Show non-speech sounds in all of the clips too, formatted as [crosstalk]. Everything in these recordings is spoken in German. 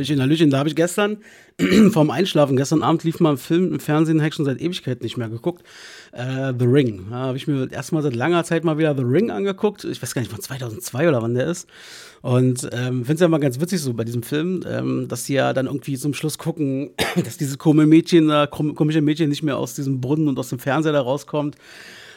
Hallöchen, Hallöchen. Da habe ich gestern [clears throat] vorm Einschlafen, gestern Abend lief mal ein Film im Fernsehen, habe schon seit Ewigkeit nicht mehr geguckt. Äh, The Ring. Da habe ich mir erstmal seit langer Zeit mal wieder The Ring angeguckt. Ich weiß gar nicht, von 2002 oder wann der ist. Und ähm, finde es ja mal ganz witzig so bei diesem Film, ähm, dass sie ja dann irgendwie zum Schluss gucken, [clears throat] dass dieses komische Mädchen, äh, komische Mädchen nicht mehr aus diesem Brunnen und aus dem Fernseher da rauskommt.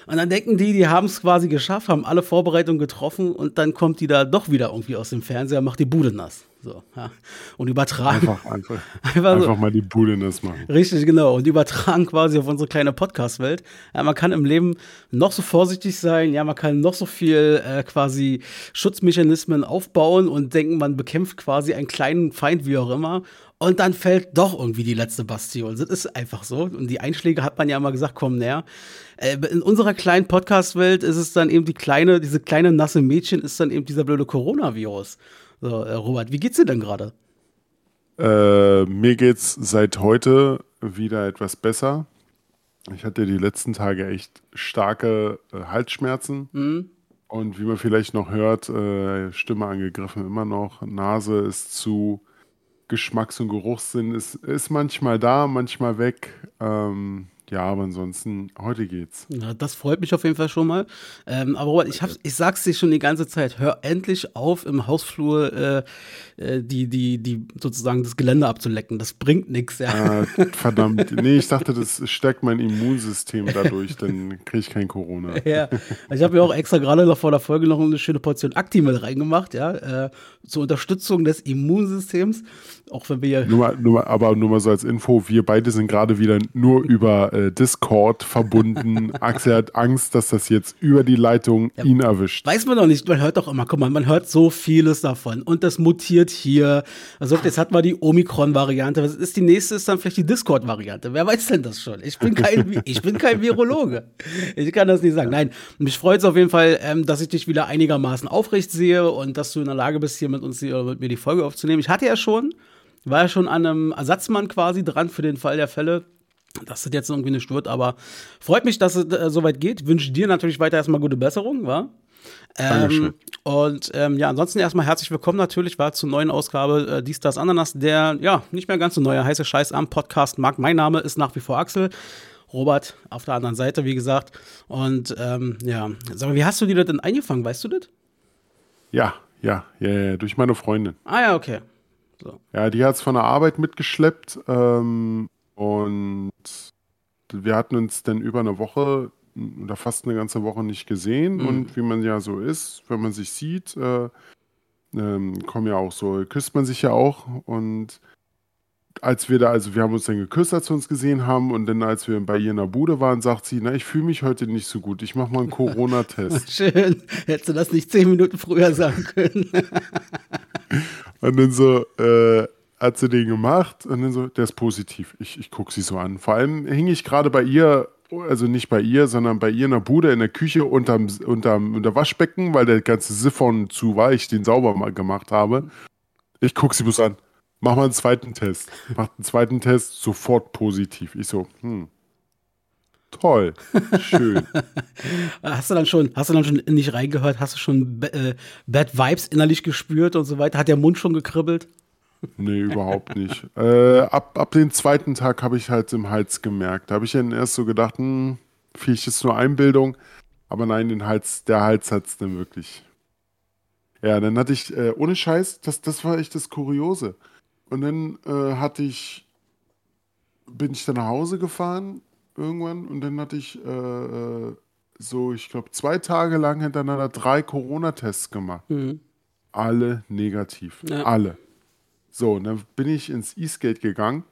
Und dann denken die, die haben es quasi geschafft, haben alle Vorbereitungen getroffen und dann kommt die da doch wieder irgendwie aus dem Fernseher, macht die Bude nass. So, ja. Und übertragen. Einfach, einfach, [laughs] einfach, einfach mal die Bude nass machen. Richtig, genau. Und übertragen quasi auf unsere kleine Podcast-Welt. Ja, man kann im Leben noch so vorsichtig sein, ja, man kann noch so viel äh, quasi Schutzmechanismen aufbauen und denken, man bekämpft quasi einen kleinen Feind, wie auch immer. Und dann fällt doch irgendwie die letzte Bastion. Das ist einfach so. Und die Einschläge hat man ja immer gesagt, kommen näher. Äh, in unserer kleinen Podcast-Welt ist es dann eben die kleine, diese kleine nasse Mädchen ist dann eben dieser blöde Coronavirus. So, äh, Robert, wie geht's dir denn gerade? Äh, mir geht's seit heute wieder etwas besser. Ich hatte die letzten Tage echt starke äh, Halsschmerzen. Mhm. Und wie man vielleicht noch hört, Stimme angegriffen immer noch, Nase ist zu, Geschmacks- und Geruchssinn ist, ist manchmal da, manchmal weg. Ähm, ja, aber ansonsten, heute geht's. Ja, das freut mich auf jeden Fall schon mal. Ähm, aber Robert, ich, hab, ich sag's dir schon die ganze Zeit, hör endlich auf, im Hausflur äh, äh die, die, die sozusagen das Gelände abzulecken. Das bringt nichts. Ja. Ah, verdammt. [laughs] Nee, ich dachte, das stärkt mein Immunsystem dadurch, dann kriege ich kein Corona. [laughs] Ja, ich habe ja auch extra gerade noch vor der Folge noch eine schöne Portion Actimel reingemacht, ja, äh, zur Unterstützung des Immunsystems. Auch wenn wir ja. Nur nur aber nur mal so als Info, wir beide sind gerade wieder nur [laughs] über äh, Discord verbunden. [laughs] Axel hat Angst, dass das jetzt über die Leitung ja, ihn erwischt. Weiß man doch nicht, man hört doch immer, guck mal, man hört so vieles davon. Und das mutiert hier. Also jetzt hat man die Omikron-Variante. Was ist die nächste? Ist dann vielleicht die Discord-Variante. Wer weiß denn das schon? Ich bin kein, [laughs] ich bin kein Virologe. Ich kann das nicht sagen. Nein, mich freut es auf jeden Fall, ähm, dass ich dich wieder einigermaßen aufrecht sehe und dass du in der Lage bist, hier mit uns mit mir die Folge aufzunehmen. Ich hatte ja schon war ja schon an einem Ersatzmann quasi dran für den Fall der Fälle. Dass das jetzt irgendwie nicht wird, aber freut mich, dass es äh, soweit geht. Wünsche dir natürlich weiter erstmal gute Besserung, wa? Ähm, und ähm, ja, ansonsten erstmal herzlich willkommen natürlich, war zur neuen Ausgabe äh, Dies, Das, Ananas, der ja nicht mehr ganz so neue heiße Scheiß am Podcast mag. Mein Name ist nach wie vor Axel. Robert auf der anderen Seite, wie gesagt. Und ähm, ja, sag mal, wie hast du dir das denn eingefangen, weißt du das? Ja, ja, ja, ja, durch meine Freundin. Ah ja, okay. So. Ja, die hat es von der Arbeit mitgeschleppt ähm, und wir hatten uns dann über eine Woche oder fast eine ganze Woche nicht gesehen mhm. und wie man ja so ist, wenn man sich sieht, äh, ähm, kommen ja auch so, küsst man sich ja auch und als wir da, also wir haben uns dann geküsst, als wir uns gesehen haben und dann als wir bei ihr in der Bude waren, sagt sie, na, ich fühle mich heute nicht so gut, ich mache mal einen [laughs] Corona-Test. Schön, hättest du das nicht zehn Minuten früher sagen können. Und dann so, äh, hat sie den gemacht und dann so, der ist positiv. Ich, ich gucke sie so an. Vor allem hing ich gerade bei ihr, also nicht bei ihr, sondern bei ihr in der Bude, in der Küche unterm, unterm, unter Waschbecken, weil der ganze Siphon zu war, ich den sauber mal gemacht habe. Ich gucke sie bloß an. Mach mal einen zweiten Test. Macht einen zweiten Test, sofort positiv. Ich so, hm. Toll, schön. [laughs] hast du dann schon, hast du dann schon nicht reingehört? Hast du schon äh, Bad Vibes innerlich gespürt und so weiter? Hat der Mund schon gekribbelt? Nee, überhaupt nicht. Äh, ab, ab dem zweiten Tag habe ich halt im Hals gemerkt. Da habe ich dann erst so gedacht, hm, vielleicht ist nur Einbildung. Aber nein, den Hals, der Hals hat es dann wirklich. Ja, dann hatte ich, äh, ohne Scheiß, das, das war echt das Kuriose. Und dann äh, hatte ich, bin ich dann nach Hause gefahren irgendwann und dann hatte ich äh, äh so, ich glaube, zwei Tage lang hintereinander drei Corona-Tests gemacht. Mhm. Alle negativ. Ja. Alle. So, und dann bin ich ins Eastgate gegangen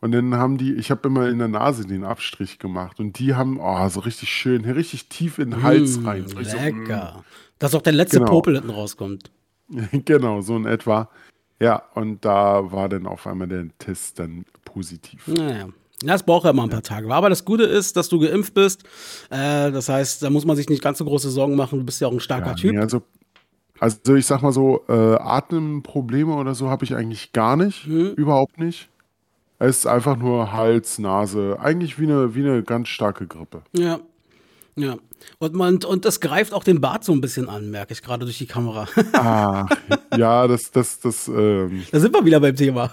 Und dann haben die, ich habe immer in der Nase den Abstrich gemacht und die haben, oh, so richtig schön, richtig tief in den Hals Mm, rein. So, ich so, lecker. Dass auch der letzte Genau. Popel hinten rauskommt. [laughs] genau, so in etwa. Ja, und da war dann auf einmal der Test dann positiv. Naja. Ja, es braucht ja immer ein paar Tage. Aber das Gute ist, dass du geimpft bist. Äh, das heißt, da muss man sich nicht ganz so große Sorgen machen. Du bist ja auch ein starker Ja, Typ. nee, also, also ich sag mal so, äh, Atemprobleme oder so habe ich eigentlich gar nicht. Mhm. Überhaupt nicht. Es ist einfach nur Hals, Nase. Eigentlich wie eine, wie eine ganz starke Grippe. Ja. Ja. Und, man, und das greift auch den Bart so ein bisschen an, merke ich gerade durch die Kamera. [laughs] Ah, ja, das, das, das, ähm, da sind wir wieder beim Thema.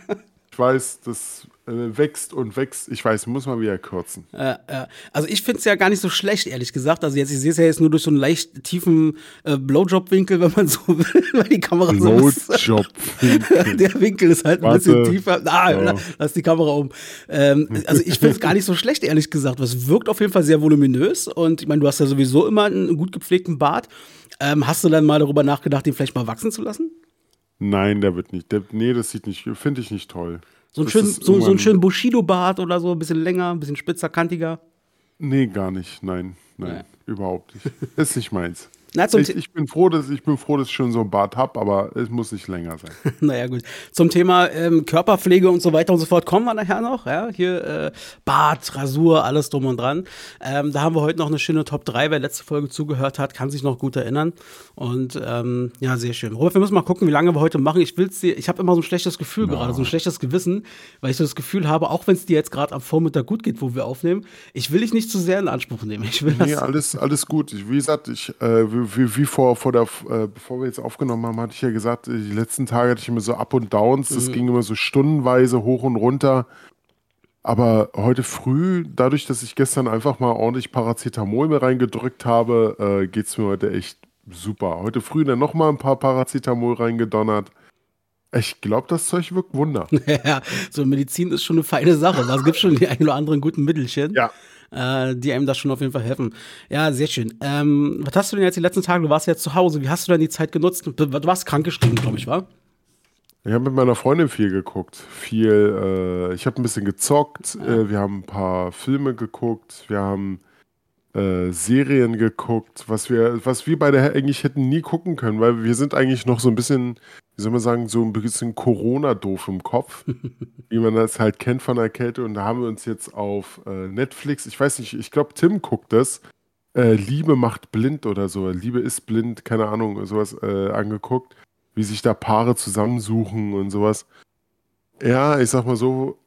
[laughs] ich weiß, das wächst und wächst. Ich weiß, muss man wieder kürzen. Äh, äh, also ich finde es ja gar nicht so schlecht, ehrlich gesagt. Also jetzt, ich sehe es ja jetzt nur durch so einen leicht tiefen äh, Blowjob-Winkel, wenn man so [laughs] will, weil die Kamera so ist. Blowjob. [laughs] Der Winkel ist halt ein Warte. bisschen tiefer. Ah, Ja. lass die Kamera um. Ähm, also ich finde es gar nicht so schlecht, ehrlich gesagt. Es wirkt auf jeden Fall sehr voluminös und ich meine, du hast ja sowieso immer einen gut gepflegten Bart. Ähm, hast du dann mal darüber nachgedacht, den vielleicht mal wachsen zu lassen? Nein, der wird nicht. Der, nee, das sieht nicht, finde ich nicht toll. So schönen, ist so, so einen schönen Bushido-Bart oder so, ein bisschen länger, ein bisschen spitzer, kantiger. Nee, gar nicht. Nein, nein, überhaupt nicht. [laughs] Ist nicht meins. Na, Ich, ich, bin froh, dass, ich bin froh, dass ich schon so ein Bart habe, aber es muss nicht länger sein. [laughs] Naja, gut. Zum Thema ähm, Körperpflege und so weiter und so fort kommen wir nachher noch. Ja, hier äh, Bart, Rasur, alles drum und dran. Ähm, da haben wir heute noch eine schöne Top 3. Wer letzte Folge zugehört hat, kann sich noch gut erinnern. Und ähm, ja, sehr schön. Robert, wir müssen mal gucken, wie lange wir heute machen. Ich will's dir, ich habe immer so ein schlechtes Gefühl gerade, so ein schlechtes Gewissen, weil ich so das Gefühl habe, auch wenn es dir jetzt gerade am Vormittag gut geht, wo wir aufnehmen, ich will dich nicht zu sehr in Anspruch nehmen. Ich will. Nee, alles, alles gut. Ich, wie gesagt, ich, äh, wie, wie- wie vor, vor der, äh, bevor wir jetzt aufgenommen haben, hatte ich ja gesagt, äh, die letzten Tage hatte ich immer so Up und Downs. Das ging immer so stundenweise hoch und runter. Aber heute früh, dadurch, dass ich gestern einfach mal ordentlich Paracetamol mir reingedrückt habe, äh, geht es mir heute echt super. Heute früh dann nochmal ein paar Paracetamol reingedonnert. Ich glaube, das Zeug wirkt Wunder. [laughs] Ja, so Medizin ist schon eine feine Sache. Es gibt schon die ein oder anderen guten Mittelchen. Ja. Äh, die einem das schon auf jeden Fall helfen. Ja, sehr schön. Ähm, was hast du denn jetzt die letzten Tage? Du warst jetzt zu Hause. Wie hast du denn die Zeit genutzt? Du, warst krankgeschrieben, glaube ich, war? Ich habe mit meiner Freundin viel geguckt. Viel, äh, ich habe ein bisschen gezockt. Äh, wir haben ein paar Filme geguckt. Wir haben äh, Serien geguckt, was wir, was wir beide eigentlich hätten nie gucken können, weil wir sind eigentlich noch so ein bisschen, wie soll man sagen, so ein bisschen Corona-doof im Kopf, [laughs] wie man das halt kennt von der Kälte. Und da haben wir uns jetzt auf äh, Netflix, ich weiß nicht, ich glaube, Tim guckt das, äh, Liebe macht blind oder so, Liebe ist blind, keine Ahnung, sowas äh, angeguckt, wie sich da Paare zusammensuchen und sowas. Ja, ich sag mal so,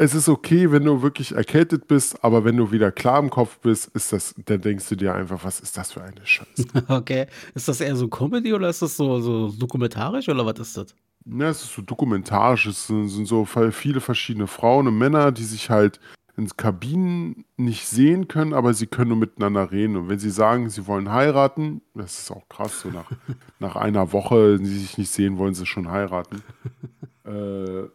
es ist okay, wenn du wirklich erkältet bist, aber wenn du wieder klar im Kopf bist, ist das, dann denkst du dir einfach, was ist das für eine Scheiße? [laughs] Okay. Ist das eher so Comedy oder ist das so, so dokumentarisch oder was ist das? Ja, es ist so dokumentarisch, es sind, sind so viele verschiedene Frauen und Männer, die sich halt in Kabinen nicht sehen können, aber sie können nur miteinander reden. Und wenn sie sagen, sie wollen heiraten, das ist auch krass, so nach, [laughs] nach einer Woche, die sich nicht sehen, wollen sie schon heiraten. Äh,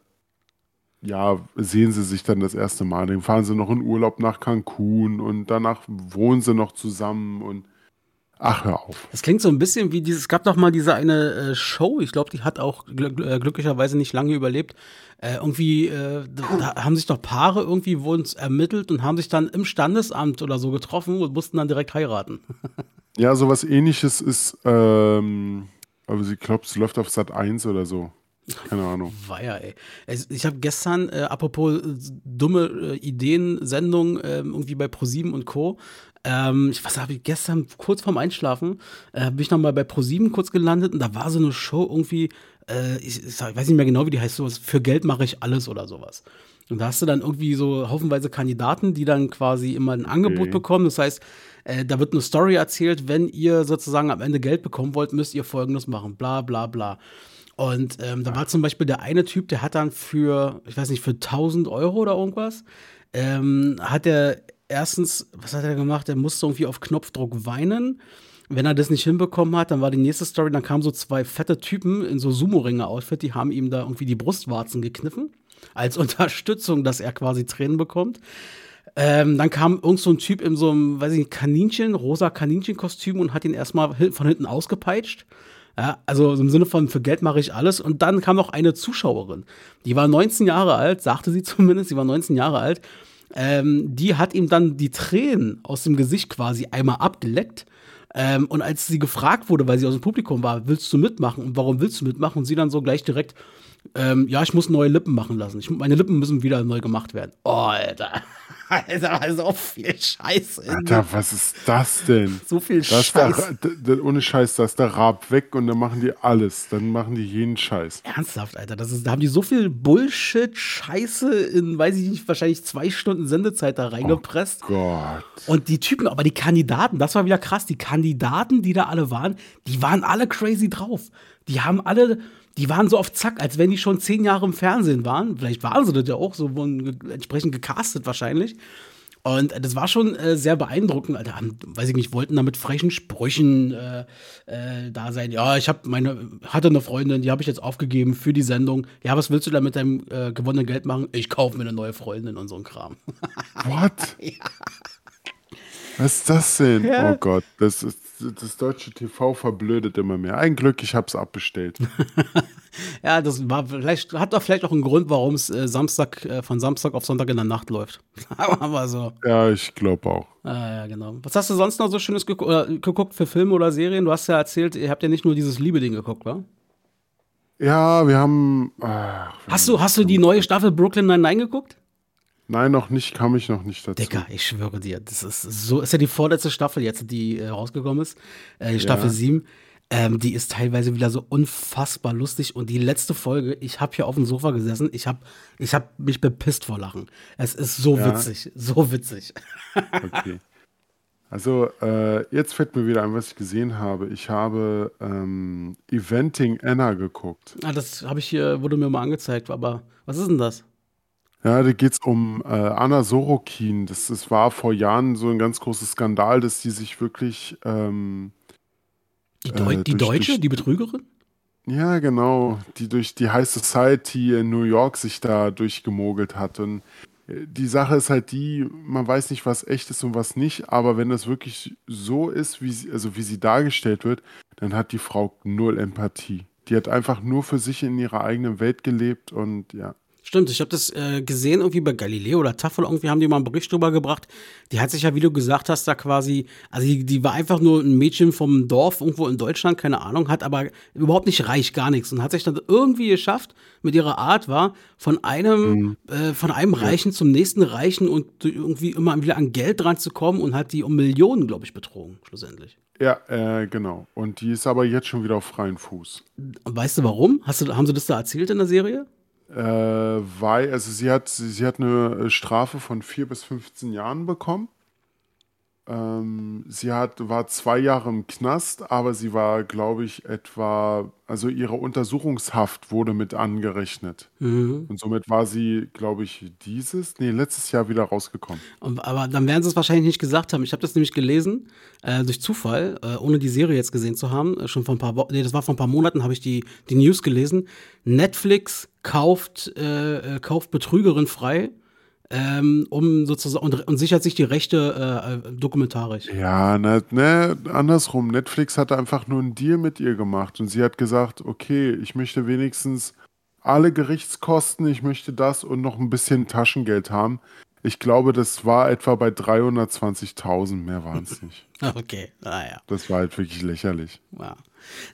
ja, sehen sie sich dann das erste Mal. Dann fahren sie noch in Urlaub nach Cancun und danach wohnen sie noch zusammen und ach, hör auf. Das klingt so ein bisschen wie dieses, es gab doch mal diese eine äh, Show, ich glaube, die hat auch gl äh, glücklicherweise nicht lange überlebt. Äh, irgendwie, äh, da haben sich doch Paare irgendwie wurden ermittelt und haben sich dann im Standesamt oder so getroffen und mussten dann direkt heiraten. Ja, sowas ähnliches ist, ähm, aber ich glaube, es läuft auf Sat 1 oder so. Keine Ahnung. Weia, ey. Ich habe gestern, äh, apropos äh, dumme äh, Ideensendung, ähm, irgendwie bei Pro7 und Co. Ähm, ich was habe ich gestern kurz vorm Einschlafen, äh, bin ich nochmal bei Pro7 kurz gelandet und da war so eine Show irgendwie, äh, ich, ich sag- ich weiß nicht mehr genau, wie die heißt, sowas, für Geld mache ich alles oder sowas. Und da hast du dann irgendwie so haufenweise Kandidaten, die dann quasi immer ein Angebot Okay. bekommen. Das heißt, äh, da wird eine Story erzählt, wenn ihr sozusagen am Ende Geld bekommen wollt, müsst ihr folgendes machen, bla bla bla. Und ähm, da war zum Beispiel der eine Typ, der hat dann für, ich weiß nicht, für 1000 Euro oder irgendwas, ähm, hat er erstens, was hat er gemacht? Er musste irgendwie auf Knopfdruck weinen. Wenn er das nicht hinbekommen hat, dann war die nächste Story, dann kamen so zwei fette Typen in so Sumo-Ringer-Outfit, die haben ihm da irgendwie die Brustwarzen gekniffen. Als [laughs] Unterstützung, dass er quasi Tränen bekommt. Ähm, dann kam irgend so ein Typ in so einem, weiß ich nicht, Kaninchen, rosa Kaninchenkostüm und hat ihn erstmal von hinten ausgepeitscht. Ja, also im Sinne von, für Geld mache ich alles. Und dann kam noch eine Zuschauerin, die war 19 Jahre alt, sagte sie [laughs] zumindest, sie war 19 Jahre alt. Ähm, die hat ihm dann die Tränen aus dem Gesicht quasi einmal abgeleckt. Ähm, und als sie gefragt wurde, weil sie aus dem Publikum war, willst du mitmachen und warum willst du mitmachen? Und sie dann so gleich direkt, ähm, ja, ich muss neue Lippen machen lassen. Ich, meine Lippen müssen wieder neu gemacht werden. Oh, Alter. [laughs] Alter, so viel Scheiße. Alter, was ist das denn? So viel das Scheiß. Der, ohne Scheiß, da ist der Rab weg und dann machen die alles. Dann machen die jeden Scheiß. Ernsthaft, Alter. Das ist, da haben die so viel Bullshit, Scheiße in, weiß ich nicht, wahrscheinlich zwei Stunden Sendezeit da reingepresst. Oh Gott. Und die Typen, aber die Kandidaten, das war wieder krass. Die Kandidaten, die da alle waren, die waren alle crazy drauf. Die haben alle die waren so auf Zack, als wenn die schon zehn Jahre im Fernsehen waren. Vielleicht waren sie das ja auch, so wurden entsprechend gecastet wahrscheinlich. Und das war schon äh, sehr beeindruckend. Alter, weiß ich nicht, wollten da mit frechen Sprüchen äh, äh, da sein. Ja, ich habe meine, hatte eine Freundin, die habe ich jetzt aufgegeben für die Sendung. Ja, was willst du da mit deinem äh, gewonnenen Geld machen? Ich kaufe mir eine neue Freundin und so ein Kram. [laughs] What? ja. Was ist das denn? Ja. Oh Gott, das, ist, das deutsche TV verblödet immer mehr. Ein Glück, ich habe es abbestellt. [laughs] ja, das war vielleicht, hat doch vielleicht auch einen Grund, warum es äh, Samstag, äh, von Samstag auf Sonntag in der Nacht läuft. [laughs] Aber so. Ja, ich glaube auch. Ah, ja, genau. Was hast du sonst noch so Schönes geguckt, geguckt für Filme oder Serien? Du hast ja erzählt, ihr habt ja nicht nur dieses Liebe-Ding geguckt, wa? Ja, wir haben. Ach, hast du, hast du die neue Staffel Brooklyn Nine-Nine geguckt? Nein, noch nicht, kam ich noch nicht dazu. Dicker, ich schwöre dir, das ist so, ist ja die vorletzte Staffel jetzt, die äh, rausgekommen ist, äh, Staffel ja. 7. Ähm, die ist teilweise wieder so unfassbar lustig und die letzte Folge, ich habe hier auf dem Sofa gesessen, ich habe ich hab mich bepisst vor Lachen. Es ist so ja. witzig, so witzig. okay. Also, äh, jetzt fällt mir wieder ein, was ich gesehen habe. Ich habe ähm, Eventing Anna geguckt. Ah, das habe ich hier, wurde mir mal angezeigt, aber was ist denn das? Ja, da geht es um äh, Anna Sorokin. Das, das war vor Jahren so ein ganz großer Skandal, dass die sich wirklich. Ähm, die, Deu äh, die Deutsche, durch, die Betrügerin? Ja, genau. Die durch die High Society in New York sich da durchgemogelt hat. Und äh, die Sache ist halt die, man weiß nicht, was echt ist und was nicht, aber wenn das wirklich so ist, wie sie, also wie sie dargestellt wird, dann hat die Frau null Empathie. Die hat einfach nur für sich in ihrer eigenen Welt gelebt und ja. Stimmt, ich habe das äh, gesehen, irgendwie bei Galileo oder Tafel, irgendwie haben die mal einen Bericht drüber gebracht. Die hat sich ja, wie du gesagt hast, da quasi, also die, die war einfach nur ein Mädchen vom Dorf irgendwo in Deutschland, keine Ahnung, hat aber überhaupt nicht reich, gar nichts und hat sich dann irgendwie geschafft, mit ihrer Art war, von einem, mhm. äh, von einem Reichen zum nächsten Reichen und irgendwie immer wieder an Geld dran zu kommen und hat die um Millionen, glaube ich, betrogen, schlussendlich. Ja, äh, genau. Und die ist aber jetzt schon wieder auf freien Fuß. Weißt du warum? Hast du, haben sie das da erzählt in der Serie? Äh, weil, also sie hat, sie, hat eine Strafe von 4 bis 15 Jahren bekommen. Ähm, sie hat, war zwei Jahre im Knast, aber sie war, glaube ich, etwa, also ihre Untersuchungshaft wurde mit angerechnet. Mhm. Und somit war sie, glaube ich, dieses, nee, letztes Jahr wieder rausgekommen. Aber dann werden sie es wahrscheinlich nicht gesagt haben. Ich habe das nämlich gelesen, äh, durch Zufall, äh, ohne die Serie jetzt gesehen zu haben. Äh, schon vor ein paar Wochen, nee, das war vor ein paar Monaten, habe ich die, die News gelesen. Netflix kauft, äh, äh, kauft Betrügerin frei ähm, um sozusagen und, und, sichert sich die Rechte äh, dokumentarisch. Ja, ne, ne, andersrum. Netflix hat einfach nur einen Deal mit ihr gemacht und sie hat gesagt, okay, ich möchte wenigstens alle Gerichtskosten, ich möchte das und noch ein bisschen Taschengeld haben. Ich glaube, das war etwa bei 320.000, mehr waren es nicht. [laughs] Okay, naja. Das war halt wirklich lächerlich. Ja.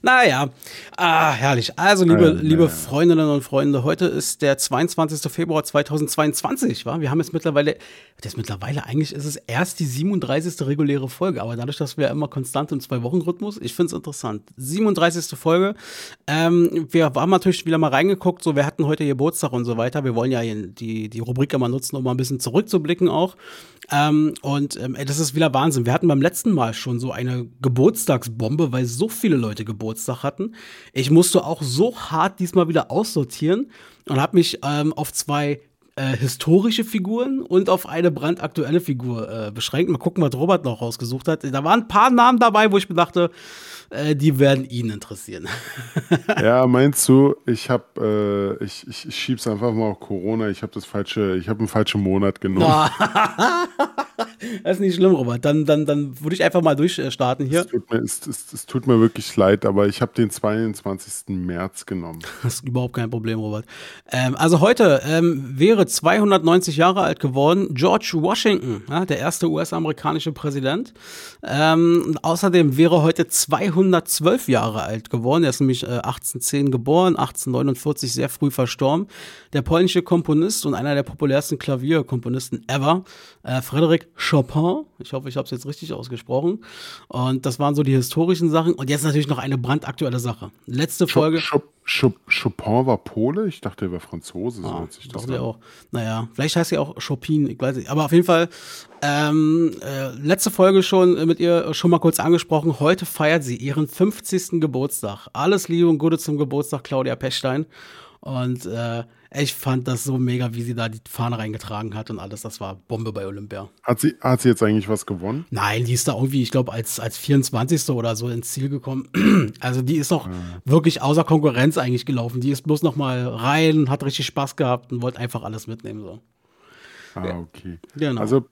Naja, ah, herrlich. Also, liebe, äh, liebe Freundinnen und Freunde, heute ist der 22. Februar 2022, wa? Wir haben jetzt mittlerweile, das mittlerweile, eigentlich ist es erst die 37. reguläre Folge, aber dadurch, dass wir immer konstant im Zwei-Wochen-Rhythmus, ich finde es interessant. 37. Folge. Ähm, wir haben natürlich wieder mal reingeguckt, so, wir hatten heute Geburtstag und so weiter. Wir wollen ja die, die Rubrik immer nutzen, um mal ein bisschen zurückzublicken auch. Ähm, und ähm, ey, das ist wieder Wahnsinn. Wir hatten beim letzten Mal schon so eine Geburtstagsbombe, weil so viele Leute Geburtstag hatten. Ich musste auch so hart diesmal wieder aussortieren und habe mich ähm, auf zwei äh, historische Figuren und auf eine brandaktuelle Figur äh, beschränkt. Mal gucken, was Robert noch rausgesucht hat. Da waren ein paar Namen dabei, wo ich mir dachte, äh, die werden ihn interessieren. [laughs] ja, meinst du, ich habe, äh, ich, ich schieb's einfach mal auf Corona. Ich habe das falsche, ich habe einen falschen Monat genommen. [laughs] [laughs] [laughs] das ist nicht schlimm, Robert. Dann, dann, dann würde ich einfach mal durchstarten hier. Es tut mir, es, es, es tut mir wirklich leid, aber ich habe den 22. März genommen. [laughs] Das ist überhaupt kein Problem, Robert. Ähm, also heute ähm, wäre 290 Jahre alt geworden George Washington, ja, der erste US-amerikanische Präsident. Ähm, außerdem wäre heute 212 Jahre alt geworden. Er ist nämlich äh, 1810 geboren, 1849 sehr früh verstorben. Der polnische Komponist und einer der populärsten Klavierkomponisten ever, äh, Frédéric Chopin. Ich hoffe, ich habe es jetzt richtig ausgesprochen. Und das waren so die historischen Sachen. Und jetzt natürlich noch eine brandaktuelle Sache. Letzte Folge. Chop, Chop, Chopin war Pole? Ich dachte, er war Franzose. Ah, so das das auch. Naja, vielleicht heißt er auch Chopin, ich weiß nicht. Aber auf jeden Fall, ähm, äh, letzte Folge schon mit ihr schon mal kurz angesprochen. Heute feiert sie ihren 50. Geburtstag. Alles Liebe und Gute zum Geburtstag, Claudia Pechstein. Und äh, ich fand das so mega, wie sie da die Fahne reingetragen hat und alles. Das war Bombe bei Olympia. Hat sie, hat sie jetzt eigentlich was gewonnen? Nein, die ist da irgendwie, ich glaube, als, als 24. oder so ins Ziel gekommen. [clears throat] Also die ist doch ja. wirklich außer Konkurrenz eigentlich gelaufen. Die ist bloß noch mal rein, hat richtig Spaß gehabt und wollte einfach alles mitnehmen. So. Ah, okay. Genau. Also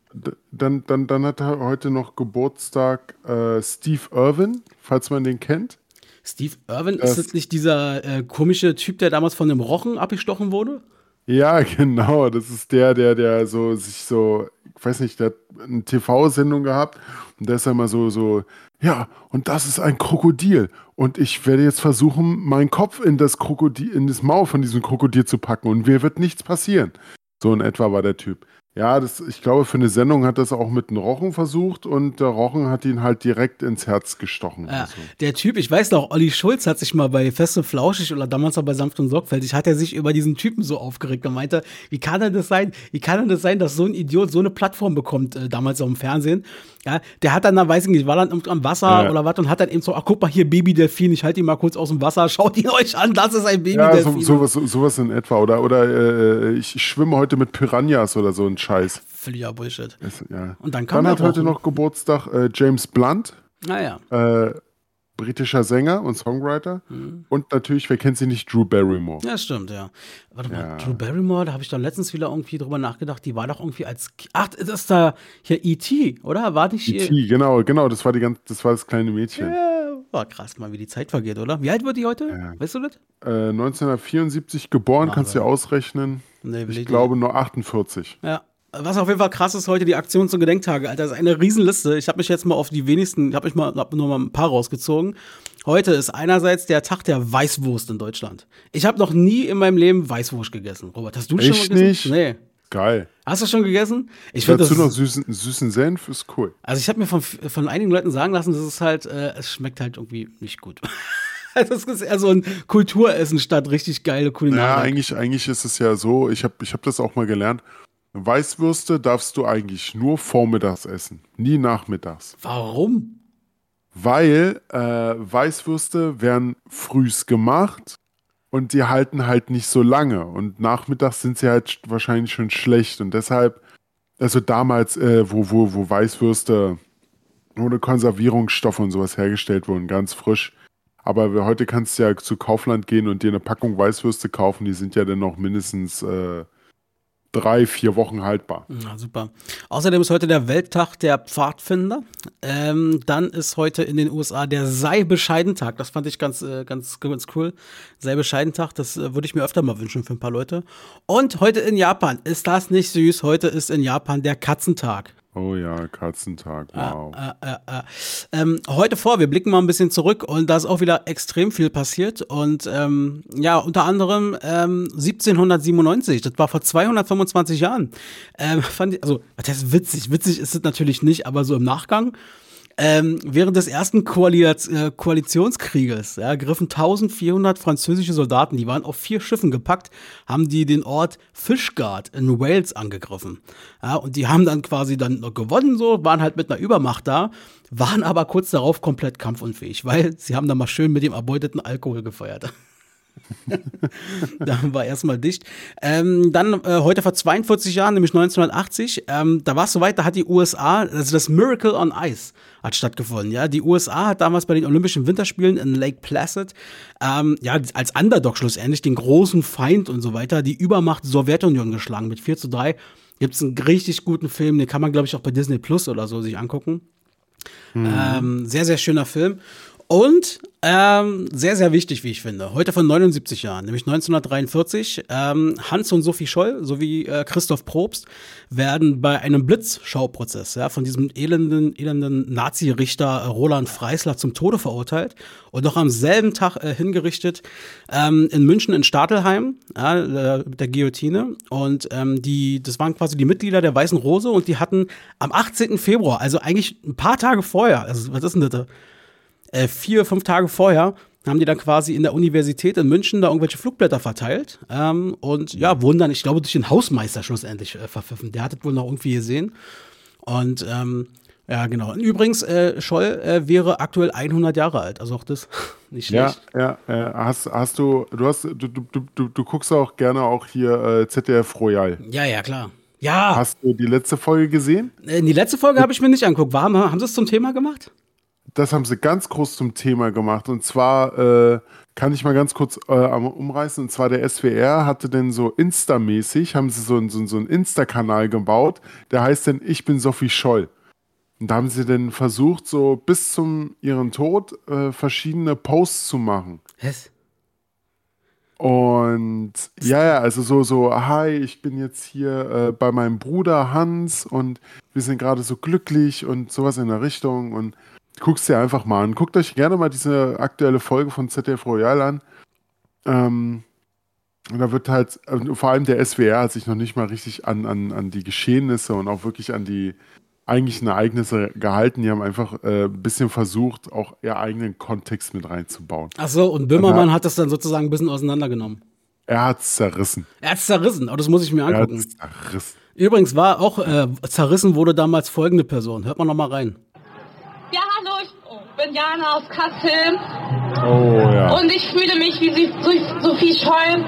dann, dann, dann hat er heute noch Geburtstag äh, Steve Irwin, falls man den kennt. Steve Irwin, das, ist das nicht dieser äh, komische Typ, der damals von einem Rochen abgestochen wurde? Ja, [laughs] genau. Das ist der, der, der so sich so, ich weiß nicht, der hat eine TV-Sendung gehabt und der ist ja immer so, so, ja, und das ist ein Krokodil. Und ich werde jetzt versuchen, meinen Kopf in das Krokodil, in das Maul von diesem Krokodil zu packen und mir wird nichts passieren. So in etwa war der Typ. Ja, das, ich glaube, für eine Sendung hat das auch mit einem Rochen versucht und der Rochen hat ihn halt direkt ins Herz gestochen. Ja, also. Der Typ, ich weiß noch, Olli Schulz hat sich mal bei Fest und Flauschig oder damals auch bei Sanft und Sorgfältig, hat er sich über diesen Typen so aufgeregt und meinte, wie kann er das sein? Wie kann er das sein, dass so ein Idiot so eine Plattform bekommt, äh, damals auch im Fernsehen? Ja, der hat dann, da weiß ich nicht, war dann am Wasser ja. oder was und hat dann eben so, ach guck mal hier, Baby-Delfin, ich halte ihn mal kurz aus dem Wasser, [laughs] schaut ihn euch an, das ist ein Baby-Delfin. Ja, so, sowas, sowas in etwa. Oder, oder äh, ich schwimme heute mit Piranhas oder so ein Scheiß. Völliger Bullshit. Ist, ja. Und dann kam Dann hat heute noch Geburtstag äh, James Blunt. Naja. Ah, äh, britischer Sänger und Songwriter. Mhm. Und natürlich, wer kennt sie nicht, Drew Barrymore. Ja, stimmt, ja. Warte mal, ja. Drew Barrymore, da habe ich dann letztens wieder irgendwie drüber nachgedacht, die war doch irgendwie als. Ach, das ist da hier E.T., oder? War nicht E.T., genau, genau, das war, die ganz, das war das kleine Mädchen. Ja, war krass, mal wie die Zeit vergeht, oder? Wie alt wird die heute? Ja. Weißt du das? Äh, 1974 geboren, Ach, kannst du ja ausrechnen. Nee, ich glaube nur 48. Ja, was auf jeden Fall krass ist heute, die Aktion zum Gedenktage, Alter. Das ist eine Riesenliste. Ich habe mich jetzt mal auf die wenigsten, ich habe mich mal hab nur mal ein paar rausgezogen. Heute ist einerseits der Tag der Weißwurst in Deutschland. Ich habe noch nie in meinem Leben Weißwurst gegessen. Robert, hast du Echt schon mal gegessen? Nicht? Nee. Geil. Hast du schon gegessen? Ich finde Dazu noch süßen, süßen Senf ist cool. Also ich habe mir von, von einigen Leuten sagen lassen, dass es halt, äh, es schmeckt halt irgendwie nicht gut. [laughs] Es ist eher so ein Kulturessen statt richtig geile Kulinarik. Ja, eigentlich, eigentlich ist es ja so, ich habe ich hab das auch mal gelernt. Weißwürste darfst du eigentlich nur vormittags essen, nie nachmittags. Warum? Weil äh, Weißwürste werden frühs gemacht und die halten halt nicht so lange. Und nachmittags sind sie halt wahrscheinlich schon schlecht. Und deshalb, also damals, äh, wo, wo, wo Weißwürste ohne Konservierungsstoffe und sowas hergestellt wurden, ganz frisch. Aber heute kannst du ja zu Kaufland gehen und dir eine Packung Weißwürste kaufen, die sind ja dann noch mindestens äh, drei, vier Wochen haltbar. Ja, super. Außerdem ist heute der Welttag der Pfadfinder. Ähm, dann ist heute in den USA der Sei bescheiden Tag. Das fand ich ganz, äh, ganz, ganz cool. Sei bescheiden Tag, das äh, würde ich mir öfter mal wünschen für ein paar Leute. Und heute in Japan ist das nicht süß. Heute ist in Japan der Katzentag. Oh ja, Katzentag, wow. Äh, äh, äh, ähm, heute vor, wir blicken mal ein bisschen zurück und da ist auch wieder extrem viel passiert. Und ähm, ja, unter anderem ähm, 1797, das war vor 225 Jahren. Ähm, fand ich, also, das ist witzig, witzig ist es natürlich nicht, aber so im Nachgang ähm, während des ersten Koaliz äh, Koalitionskrieges ja, griffen 1400 französische Soldaten, die waren auf vier Schiffen gepackt, haben die den Ort Fishguard in Wales angegriffen. Ja, und die haben dann quasi dann gewonnen, so, waren halt mit einer Übermacht da, waren aber kurz darauf komplett kampfunfähig, weil sie haben dann mal schön mit dem erbeuteten Alkohol gefeiert. [laughs] da war erstmal dicht. Ähm, dann äh, heute vor 42 Jahren, nämlich 1980, ähm, da war es soweit, da hat die USA, also das Miracle on Ice hat stattgefunden. Ja, die USA hat damals bei den Olympischen Winterspielen in Lake Placid, ähm, ja, als Underdog schlussendlich den großen Feind und so weiter, die Übermacht Sowjetunion geschlagen mit 4 zu 3. Gibt es einen richtig guten Film, den kann man, glaube ich, auch bei Disney Plus oder so sich angucken. Mhm. Ähm, sehr, sehr schöner Film. Und ähm, sehr, sehr wichtig, wie ich finde, heute von 79 Jahren, nämlich 1943, ähm, Hans und Sophie Scholl sowie äh, Christoph Probst werden bei einem Blitzschauprozess ja, von diesem elenden, elenden Nazi-Richter Roland Freisler zum Tode verurteilt und noch am selben Tag äh, hingerichtet ähm, in München in Stadelheim ja, äh, mit der Guillotine. Und ähm, die, das waren quasi die Mitglieder der Weißen Rose und die hatten am 18. Februar, also eigentlich ein paar Tage vorher, also was ist denn das? Äh, vier, fünf Tage vorher haben die dann quasi in der Universität in München da irgendwelche Flugblätter verteilt ähm, und ja, wurden dann, ich glaube, durch den Hausmeister schlussendlich äh, verpfiffen. Der hat das wohl noch irgendwie gesehen. Und ähm, ja, genau. Und übrigens, äh, Scholl äh, wäre aktuell 100 Jahre alt, also auch das [laughs] nicht schlecht. Ja, ja, äh, hast, hast du, du hast, du, du, du, du guckst auch gerne auch hier äh, ZDF Royal. Ja, ja, klar. Ja. Hast du die letzte Folge gesehen? Die letzte Folge habe ich mir nicht angeguckt. War, haben sie es zum Thema gemacht? Das haben sie ganz groß zum Thema gemacht. Und zwar äh, kann ich mal ganz kurz äh, umreißen. Und zwar der SWR hatte denn so Insta-mäßig, haben sie so, so, so einen Insta-Kanal gebaut, der heißt denn Ich bin Sophie Scholl. Und da haben sie dann versucht, so bis zum ihren Tod äh, verschiedene Posts zu machen. Was? Und ja, ja, also so, so, hi, ich bin jetzt hier äh, bei meinem Bruder Hans und wir sind gerade so glücklich und sowas in der Richtung. Und Guckt dir einfach mal an. Guckt euch gerne mal diese aktuelle Folge von ZDF Royal an. Ähm, und da wird halt, vor allem der SWR hat sich noch nicht mal richtig an, an, an die Geschehnisse und auch wirklich an die eigentlichen Ereignisse gehalten. Die haben einfach äh, ein bisschen versucht, auch ihren eigenen Kontext mit reinzubauen. Ach so, und Böhmermann hat, hat das dann sozusagen ein bisschen auseinandergenommen. Er hat es zerrissen. Er hat es zerrissen, aber das muss ich mir angucken. Er hat zerrissen. Übrigens war auch äh, zerrissen wurde damals folgende Person. Hört mal noch mal rein. Ich bin Jana aus Kassel. Oh ja. Und ich fühle mich wie Sophie Scholl.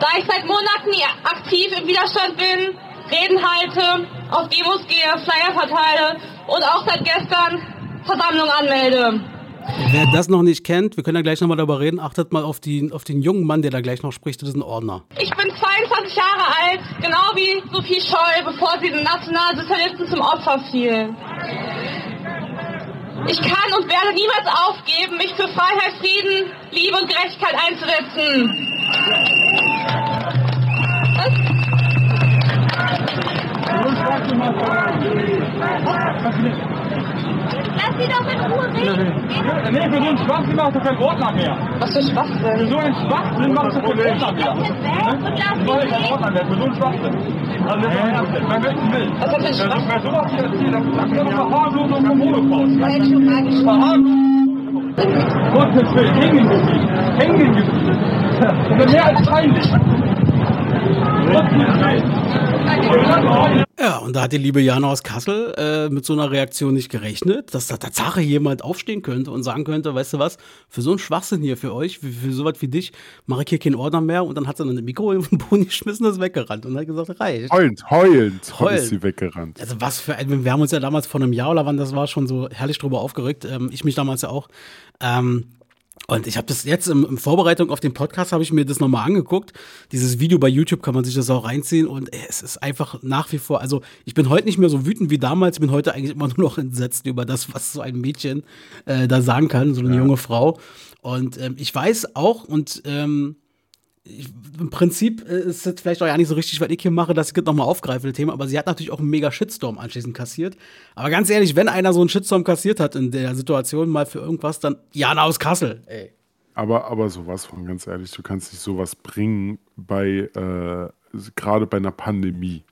Da ich seit Monaten aktiv im Widerstand bin, Reden halte, auf Demos gehe, Flyer verteile und auch seit gestern Versammlung anmelde. Wer das noch nicht kennt, wir können ja gleich nochmal darüber reden, achtet mal auf, die, auf den jungen Mann, der da gleich noch spricht, das ist ein Ordner. Ich bin 22 Jahre alt, genau wie Sophie Scholl, bevor sie den Nationalsozialisten zum Opfer fiel. Ich kann und werde niemals aufgeben, mich für Freiheit, Frieden, Liebe und Gerechtigkeit einzusetzen. Lass sie doch in Ruhe reden. Nee, für so einen Schwachsinn machst du keinen Ordner mehr. Was für Schwachsinn? Für so einen Schwachsinn machst du keinen Ordner mehr. Und lass sie reden. Ordner mehr, für so einen Schwachsinn. Also, man möchte will. Was hat für Schwachsinn? Wer sowas hier erzählt, das ist doch Verharmlosung vom Holocaust. Verharmlosung. Gottes Willen, hängen geblieben. Hängen geblieben. [laughs] Mehr als peinlich. Ja, und da hat die liebe Jana aus Kassel äh, mit so einer Reaktion nicht gerechnet, dass da Tatsache jemand aufstehen könnte und sagen könnte, weißt du was, für so einen Schwachsinn hier für euch, für, für sowas wie dich, mache ich hier keinen Ordner mehr. Und dann hat sie dann ein Mikro in den [laughs] Boden geschmissen und ist weggerannt und hat gesagt, reicht. Heulend, heulend, heulend ist sie weggerannt. Also was für ein, wir haben uns ja damals vor einem Jahr oder wann das war schon so herrlich drüber aufgeregt, ähm, ich mich damals ja auch. Ähm, und ich habe das jetzt im, im, Vorbereitung auf den Podcast habe ich mir das nochmal angeguckt. Dieses Video bei YouTube kann man sich das auch reinziehen und es ist einfach nach wie vor. Also ich bin heute nicht mehr so wütend wie damals. Ich bin heute eigentlich immer [laughs] nur noch entsetzt über das, was so ein Mädchen äh, da sagen kann, so eine ja. junge Frau. Und ähm, ich weiß auch und ähm, ich, im Prinzip ist es vielleicht auch ja nicht so richtig, was ich hier mache, dass ich das nochmal aufgreife, das Thema, aber sie hat natürlich auch einen mega Shitstorm anschließend kassiert. Aber ganz ehrlich, wenn einer so einen Shitstorm kassiert hat in der Situation mal für irgendwas, dann Jana aus Kassel, ey. Aber, aber sowas von, ganz ehrlich, du kannst nicht sowas bringen bei, äh, gerade bei einer Pandemie.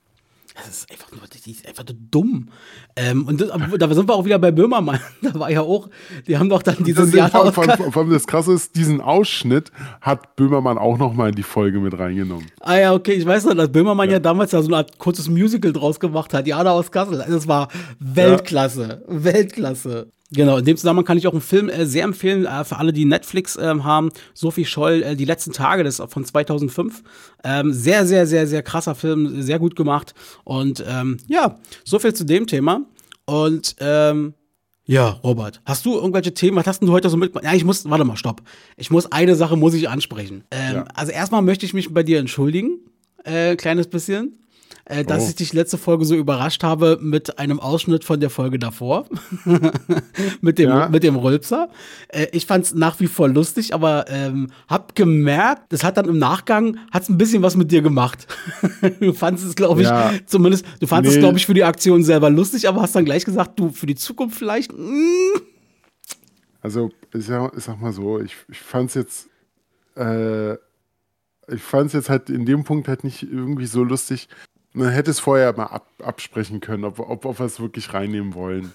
[laughs] Das ist einfach nur, die ist einfach nur dumm. Ähm, und das, da sind wir auch wieder bei Böhmermann. [laughs] Da war ja auch, die haben doch dann dieses Jahr. Vor, vor, vor allem das Krasse ist, diesen Ausschnitt hat Böhmermann auch nochmal in die Folge mit reingenommen. Ah ja, okay, ich weiß noch, dass Böhmermann ja, ja damals ja so eine Art kurzes Musical draus gemacht hat, Jana aus Kassel. Das war Weltklasse, ja. Weltklasse. Genau, in dem Zusammenhang kann ich auch einen Film äh, sehr empfehlen äh, für alle, die Netflix ähm, haben. Sophie Scholl, äh, Die letzten Tage, das ist von 2005. Ähm, sehr, sehr, sehr, sehr krasser Film, sehr gut gemacht. Und ähm, ja, so viel zu dem Thema. Und ähm, ja, Robert, hast du irgendwelche Themen? Was hast du heute so mit? Ja, ich muss, warte mal, stopp. Ich muss eine Sache muss ich ansprechen. Ähm, Ja. Also erstmal möchte ich mich bei dir entschuldigen, äh, kleines bisschen, äh, dass Oh. ich dich letzte Folge so überrascht habe mit einem Ausschnitt von der Folge davor, [laughs] mit dem Ja. mit dem Rülpser. Äh, ich fand es nach wie vor lustig, aber ähm, hab gemerkt, das hat dann im Nachgang hat's ein bisschen was mit dir gemacht. [laughs] du fandest es, glaube ich, Ja. zumindest, du fandest es, Nee. glaube ich, für die Aktion selber lustig, aber hast dann gleich gesagt, du für die Zukunft vielleicht. mm, Also, ich sag, ich sag mal so, ich, ich fand's jetzt, äh, ich fand's jetzt halt in dem Punkt halt nicht irgendwie so lustig. Man hätte es vorher mal ab, absprechen können, ob, ob, ob wir es wirklich reinnehmen wollen.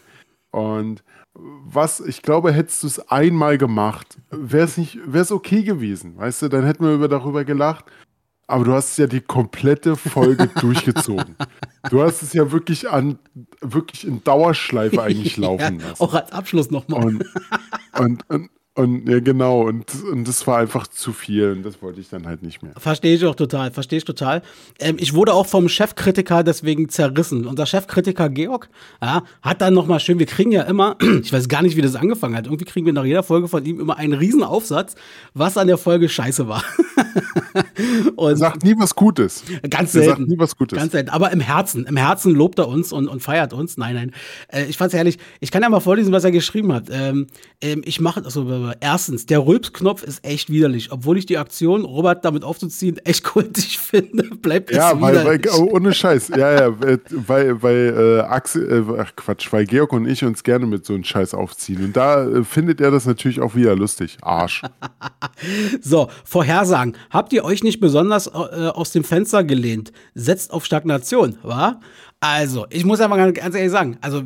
Und was, ich glaube, hättest du es einmal gemacht, wäre es nicht, wäre es okay gewesen, weißt du, dann hätten wir über, darüber gelacht. Aber du hast ja die komplette Folge [laughs] durchgezogen. Du hast es ja wirklich an, wirklich in Dauerschleife [laughs] eigentlich laufen ja, lassen. auch als Abschluss nochmal. Und, und, und, und ja, genau, und, und das war einfach zu viel und das wollte ich dann halt nicht mehr. Verstehe ich auch total, verstehe ich total. Ähm, ich wurde auch vom Chefkritiker deswegen zerrissen. Unser Chefkritiker Georg ja, hat dann nochmal schön, wir kriegen ja immer, [clears throat] ich weiß gar nicht, wie das angefangen hat, irgendwie kriegen wir nach jeder Folge von ihm immer einen riesen Aufsatz, was an der Folge scheiße war. [laughs] und Er sagt nie was Gutes. Ganz Er sagt selten. nie was Gutes. Ganz selten. Aber im Herzen. Im Herzen lobt er uns und, und feiert uns. Nein, nein. Äh, ich fand's herrlich. Ich kann ja mal vorlesen, was er geschrieben hat. Ähm, ähm, ich mache, also erstens, der Rülpsknopf ist echt widerlich. Obwohl ich die Aktion, Robert damit aufzuziehen, [laughs] echt kultig finde, bleibt es ja, weil, weil, oh, ohne Scheiß. Ja, ja, weil, weil äh, Axel, äh, ach Quatsch, weil Georg und ich uns gerne mit so einem Scheiß aufziehen. Und da äh, findet er das natürlich auch wieder lustig. Arsch. [laughs] So, Vorhersagen. Habt ihr euch nicht besonders äh, aus dem Fenster gelehnt? Setzt auf Stagnation, wa? Also, ich muss einfach ganz ganz ehrlich sagen, also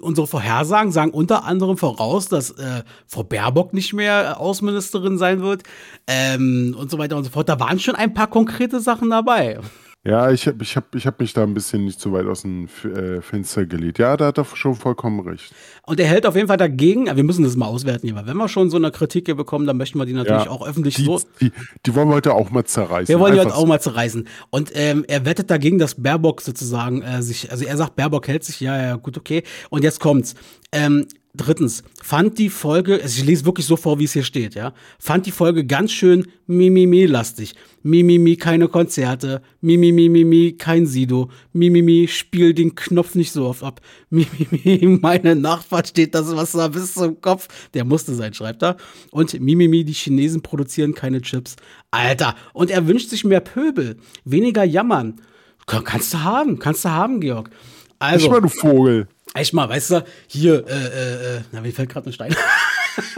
unsere Vorhersagen sagen unter anderem voraus, dass äh, Frau Baerbock nicht mehr äh, Außenministerin sein wird ähm, und so weiter und so fort. Da waren schon ein paar konkrete Sachen dabei. Ja, ich habe ich hab, ich hab mich da ein bisschen nicht so weit aus dem F äh, Fenster gelegt. Ja, da hat er schon vollkommen recht. Und er hält auf jeden Fall dagegen, wir müssen das mal auswerten hier, weil wenn wir schon so eine Kritik hier bekommen, dann möchten wir die natürlich Ja, auch öffentlich die, so die, die wollen wir heute auch mal zerreißen. Wir wollen die heute auch mal zerreißen. Und ähm, er wettet dagegen, dass Baerbock sozusagen äh, sich, also er sagt, Baerbock hält sich, ja, ja, gut, okay. Und jetzt kommt's. Ähm, drittens, fand die Folge, also ich lese wirklich so vor, wie es hier steht, ja, fand die Folge ganz schön Mimimi-lastig. Mimimi, keine Konzerte. Mimimi, Mimimi, kein Sido. Mimimi, spiel den Knopf nicht so oft ab. Mimimi, meine Nachfahrt steht das Wasser bis zum Kopf. Der musste sein, schreibt er. Und Mimimi, die Chinesen produzieren keine Chips. Alter, und er wünscht sich mehr Pöbel, weniger jammern. Kann, kannst du haben, kannst du haben, Georg. Also, Nicht mal, du Vogel. Echt mal, weißt du, hier, äh, äh, äh, na, mir fällt gerade ein Stein.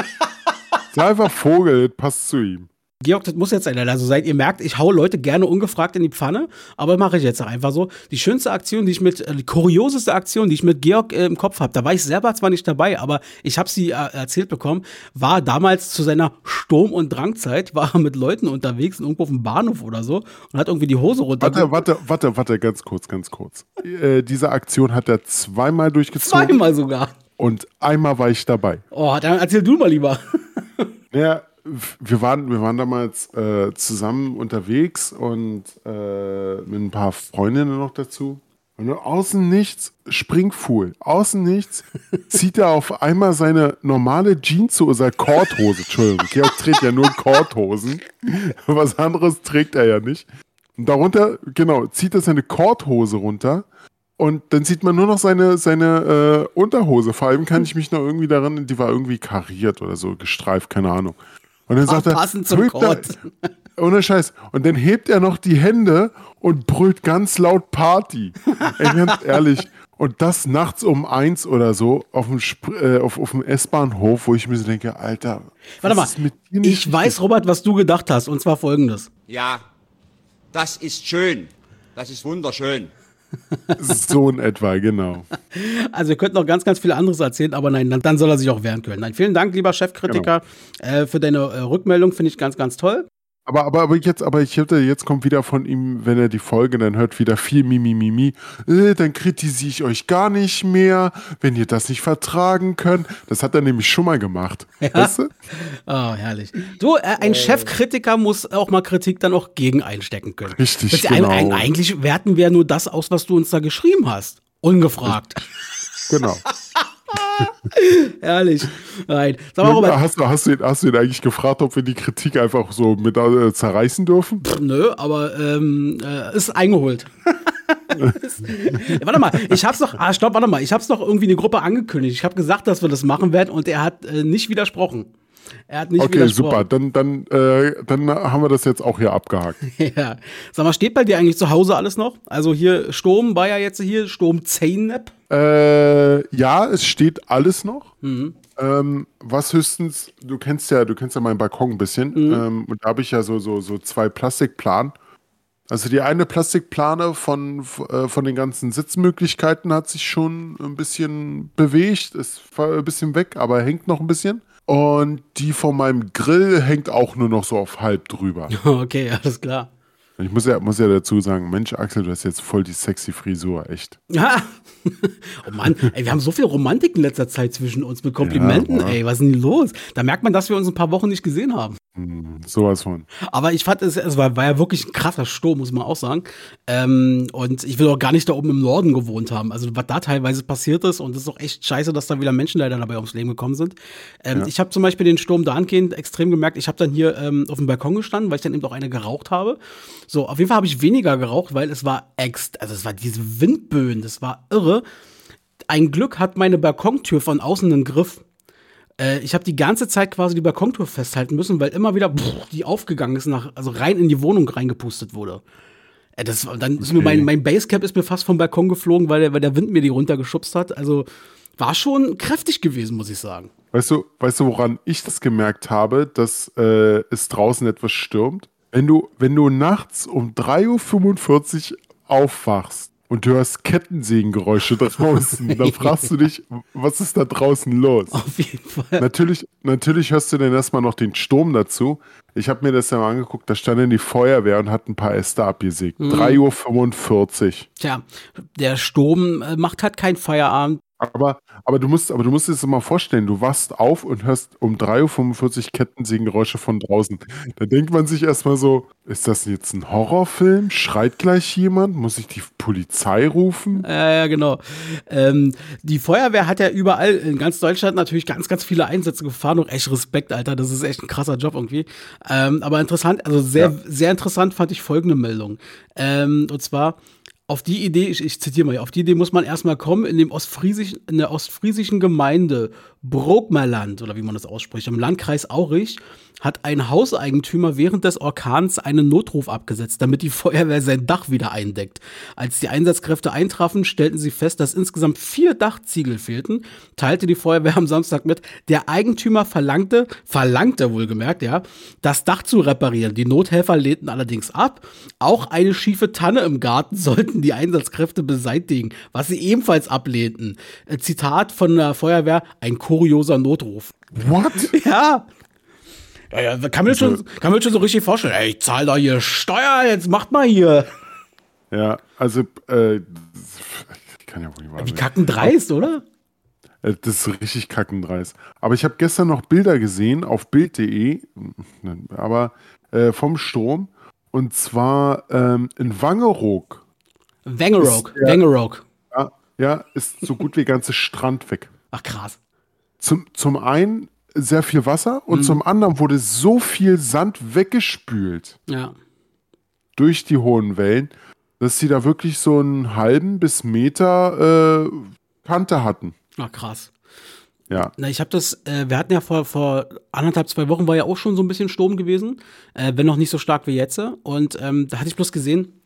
[laughs] Sei einfach Vogel, passt zu ihm. Georg, das muss jetzt sein. Also seid ihr merkt, ich hau Leute gerne ungefragt in die Pfanne, aber mache ich jetzt auch einfach so. Die schönste Aktion, die ich mit, äh, die kurioseste Aktion, die ich mit Georg äh, im Kopf habe, da war ich selber zwar nicht dabei, aber ich habe sie äh, erzählt bekommen, war damals zu seiner Sturm- und Drangzeit, war er mit Leuten unterwegs, irgendwo auf dem Bahnhof oder so und hat irgendwie die Hose runter. Warte, warte, warte, warte, ganz kurz, ganz kurz. Äh, diese Aktion hat er zweimal durchgezogen Zweimal sogar. und einmal war ich dabei. Oh, dann erzähl du mal lieber. Ja, wir waren, wir waren damals äh, zusammen unterwegs und äh, mit ein paar Freundinnen noch dazu. Und außen nichts, Springfuhl, außen nichts, zieht er auf einmal seine normale Jeanshose, Korthose, Entschuldigung, Georg trägt ja nur Korthosen, was anderes trägt er ja nicht. Und darunter, genau, zieht er seine Korthose runter und dann sieht man nur noch seine, seine äh, Unterhose. Vor allem kann ich mich noch irgendwie daran, die war irgendwie kariert oder so, gestreift, keine Ahnung. Und dann sagt er, passend zum hebt er- Kord. ohne Scheiß. Und dann hebt er noch die Hände und brüllt ganz laut Party. [laughs] Ey, ganz ehrlich. Und das nachts um eins oder so auf dem, äh, auf, auf dem S-Bahnhof, wo ich mir so denke, Alter, Warte mal, was ist mit dir nicht ich weiß, Robert, was du gedacht hast, und zwar folgendes. Ja, das ist schön. Das ist wunderschön. [laughs] so in etwa, genau. Also wir könnten noch ganz, ganz viel anderes erzählen, aber nein, dann, dann soll er sich auch wehren können. Nein, vielen Dank, lieber Chefkritiker, Genau. äh, für deine äh, Rückmeldung, finde ich ganz, ganz toll. Aber, aber, aber jetzt, aber ich hätte, jetzt kommt wieder von ihm, wenn er die Folge dann hört, wieder viel Mimi, Mimi, äh, dann kritisiere ich euch gar nicht mehr, wenn ihr das nicht vertragen könnt. Das hat er nämlich schon mal gemacht. [laughs] Ja. Weißt du? Oh, herrlich. Du, äh, ein Chefkritiker muss auch mal Kritik dann auch gegen einstecken können. Richtig, Das genau. ein, ein, eigentlich werten wir nur das aus, was du uns da geschrieben hast. Ungefragt. Genau. [laughs] [laughs] Herrlich. Nein. Sag mal, Robert, hast, du, hast, du ihn, hast du ihn eigentlich gefragt, ob wir die Kritik einfach so mit äh, zerreißen dürfen? Nö, aber ähm, äh, ist eingeholt. [laughs] Warte mal, ich hab's noch, ah, stopp, warte mal, ich hab's noch irgendwie in die Gruppe angekündigt. Ich habe gesagt, dass wir das machen werden und er hat äh, nicht widersprochen. Er hat nicht Okay, super. Dann, dann, äh, dann haben wir das jetzt auch hier abgehakt. [laughs] Ja. Sag mal, steht bei dir eigentlich zu Hause alles noch? Also hier Sturm war ja jetzt hier, Sturm Zeynep. Äh, ja, es steht alles noch. Mhm. Ähm, was höchstens, du kennst ja, du kennst ja meinen Balkon ein bisschen. Mhm. Ähm, und da habe ich ja so, so, so zwei Plastikplanen. Also die eine Plastikplane von, äh, von den ganzen Sitzmöglichkeiten hat sich schon ein bisschen bewegt, ist ein bisschen weg, aber hängt noch ein bisschen. Und die von meinem Grill hängt auch nur noch so auf halb drüber. [laughs] Okay, alles klar. Ich muss ja, muss ja dazu sagen, Mensch, Axel, du hast jetzt voll die sexy Frisur, echt. Ja. [laughs] Oh Mann, ey, wir haben so viel Romantik in letzter Zeit zwischen uns mit Komplimenten, Ja, ey, was ist denn los? Da merkt man, dass wir uns ein paar Wochen nicht gesehen haben. Hm, sowas von. Aber ich fand, es, es war, war ja wirklich ein krasser Sturm, muss man auch sagen. Ähm, und ich will auch gar nicht da oben im Norden gewohnt haben. Also, was da teilweise passiert ist, und es ist auch echt scheiße, dass da wieder Menschen leider dabei ums Leben gekommen sind. Ähm, Ich habe zum Beispiel den Sturm dahingehend extrem gemerkt, ich habe dann hier ähm, auf dem Balkon gestanden, weil ich dann eben auch eine geraucht habe. So, auf jeden Fall habe ich weniger geraucht, weil es war ex, also es war diese Windböen, das war irre. Ein Glück hat meine Balkontür von außen einen Griff. Äh, ich habe die ganze Zeit quasi die Balkontür festhalten müssen, weil immer wieder pff, die aufgegangen ist, nach, also rein in die Wohnung reingepustet wurde. Äh, das, dann ist mir mein, mein Basecap ist mir fast vom Balkon geflogen, weil der, weil der Wind mir die runtergeschubst hat. Also war schon kräftig gewesen, muss ich sagen. Weißt du, weißt du, woran ich das gemerkt habe, dass äh, es draußen etwas stürmt? Wenn du, wenn du nachts um 3.45 Uhr aufwachst und du hörst Kettensägengeräusche [laughs] draußen, dann fragst du dich, was ist da draußen los? Auf jeden Fall. Natürlich, natürlich hörst du dann erstmal noch den Sturm dazu. Ich habe mir das ja mal angeguckt, da stand dann die Feuerwehr und hat ein paar Äste abgesägt. 3.45 Uhr. Tja, der Sturm äh, macht halt keinen Feierabend. Aber, aber du musst, aber du musst dir das mal vorstellen, du wachst auf und hörst um 3.45 Uhr Kettensägengeräusche von draußen. Da denkt man sich erstmal so, ist das jetzt ein Horrorfilm? Schreit gleich jemand? Muss ich die Polizei rufen? Ja, ja, genau. Ähm, die Feuerwehr hat ja überall in ganz Deutschland natürlich ganz, ganz viele Einsätze gefahren. Und echt Respekt, Alter. Das ist echt ein krasser Job irgendwie. Ähm, aber interessant, also sehr, sehr interessant fand ich folgende Meldung. Ähm, und zwar, auf die Idee, ich, ich zitiere mal, auf die Idee muss man erstmal kommen, in dem ostfriesischen, in der ostfriesischen Gemeinde Brokmerland, oder wie man das ausspricht, im Landkreis Aurich, hat ein Hauseigentümer während des Orkans einen Notruf abgesetzt, damit die Feuerwehr sein Dach wieder eindeckt. Als die Einsatzkräfte eintrafen, stellten sie fest, dass insgesamt vier Dachziegel fehlten, teilte die Feuerwehr am Samstag mit. Der Eigentümer verlangte, verlangte wohlgemerkt, ja, das Dach zu reparieren. Die Nothelfer lehnten allerdings ab. Auch eine schiefe Tanne im Garten [laughs] sollten die Einsatzkräfte beseitigen, was sie ebenfalls ablehnten. Zitat von der Feuerwehr, ein kurioser Notruf. What? [laughs] Ja. Ja, ja, kann mir schon, kann mir schon so richtig vorstellen. Ey, ich zahl da hier Steuer, jetzt macht mal hier. Ja, also, äh, das kann ja wohl nicht wahr Wie sein. kacken dreist, oder? Äh, Das ist richtig kackendreist. Aber ich habe gestern noch Bilder gesehen auf Bild.de, aber äh, vom Sturm. Und zwar ähm, in Wangerog. Wangerog. Wangerog. Ja, ja, ist so gut wie der ganze Strand weg. Ach krass. Zum, zum einen sehr viel Wasser und zum anderen wurde so viel Sand weggespült Ja. durch die hohen Wellen, dass sie da wirklich so einen halben bis Meter äh, Kante hatten. Ach krass. Ja. Na, ich habe das, äh, wir hatten ja vor, vor anderthalb, zwei Wochen war ja auch schon so ein bisschen Sturm gewesen, äh, wenn noch nicht so stark wie jetzt. Und ähm, da hatte ich bloß gesehen,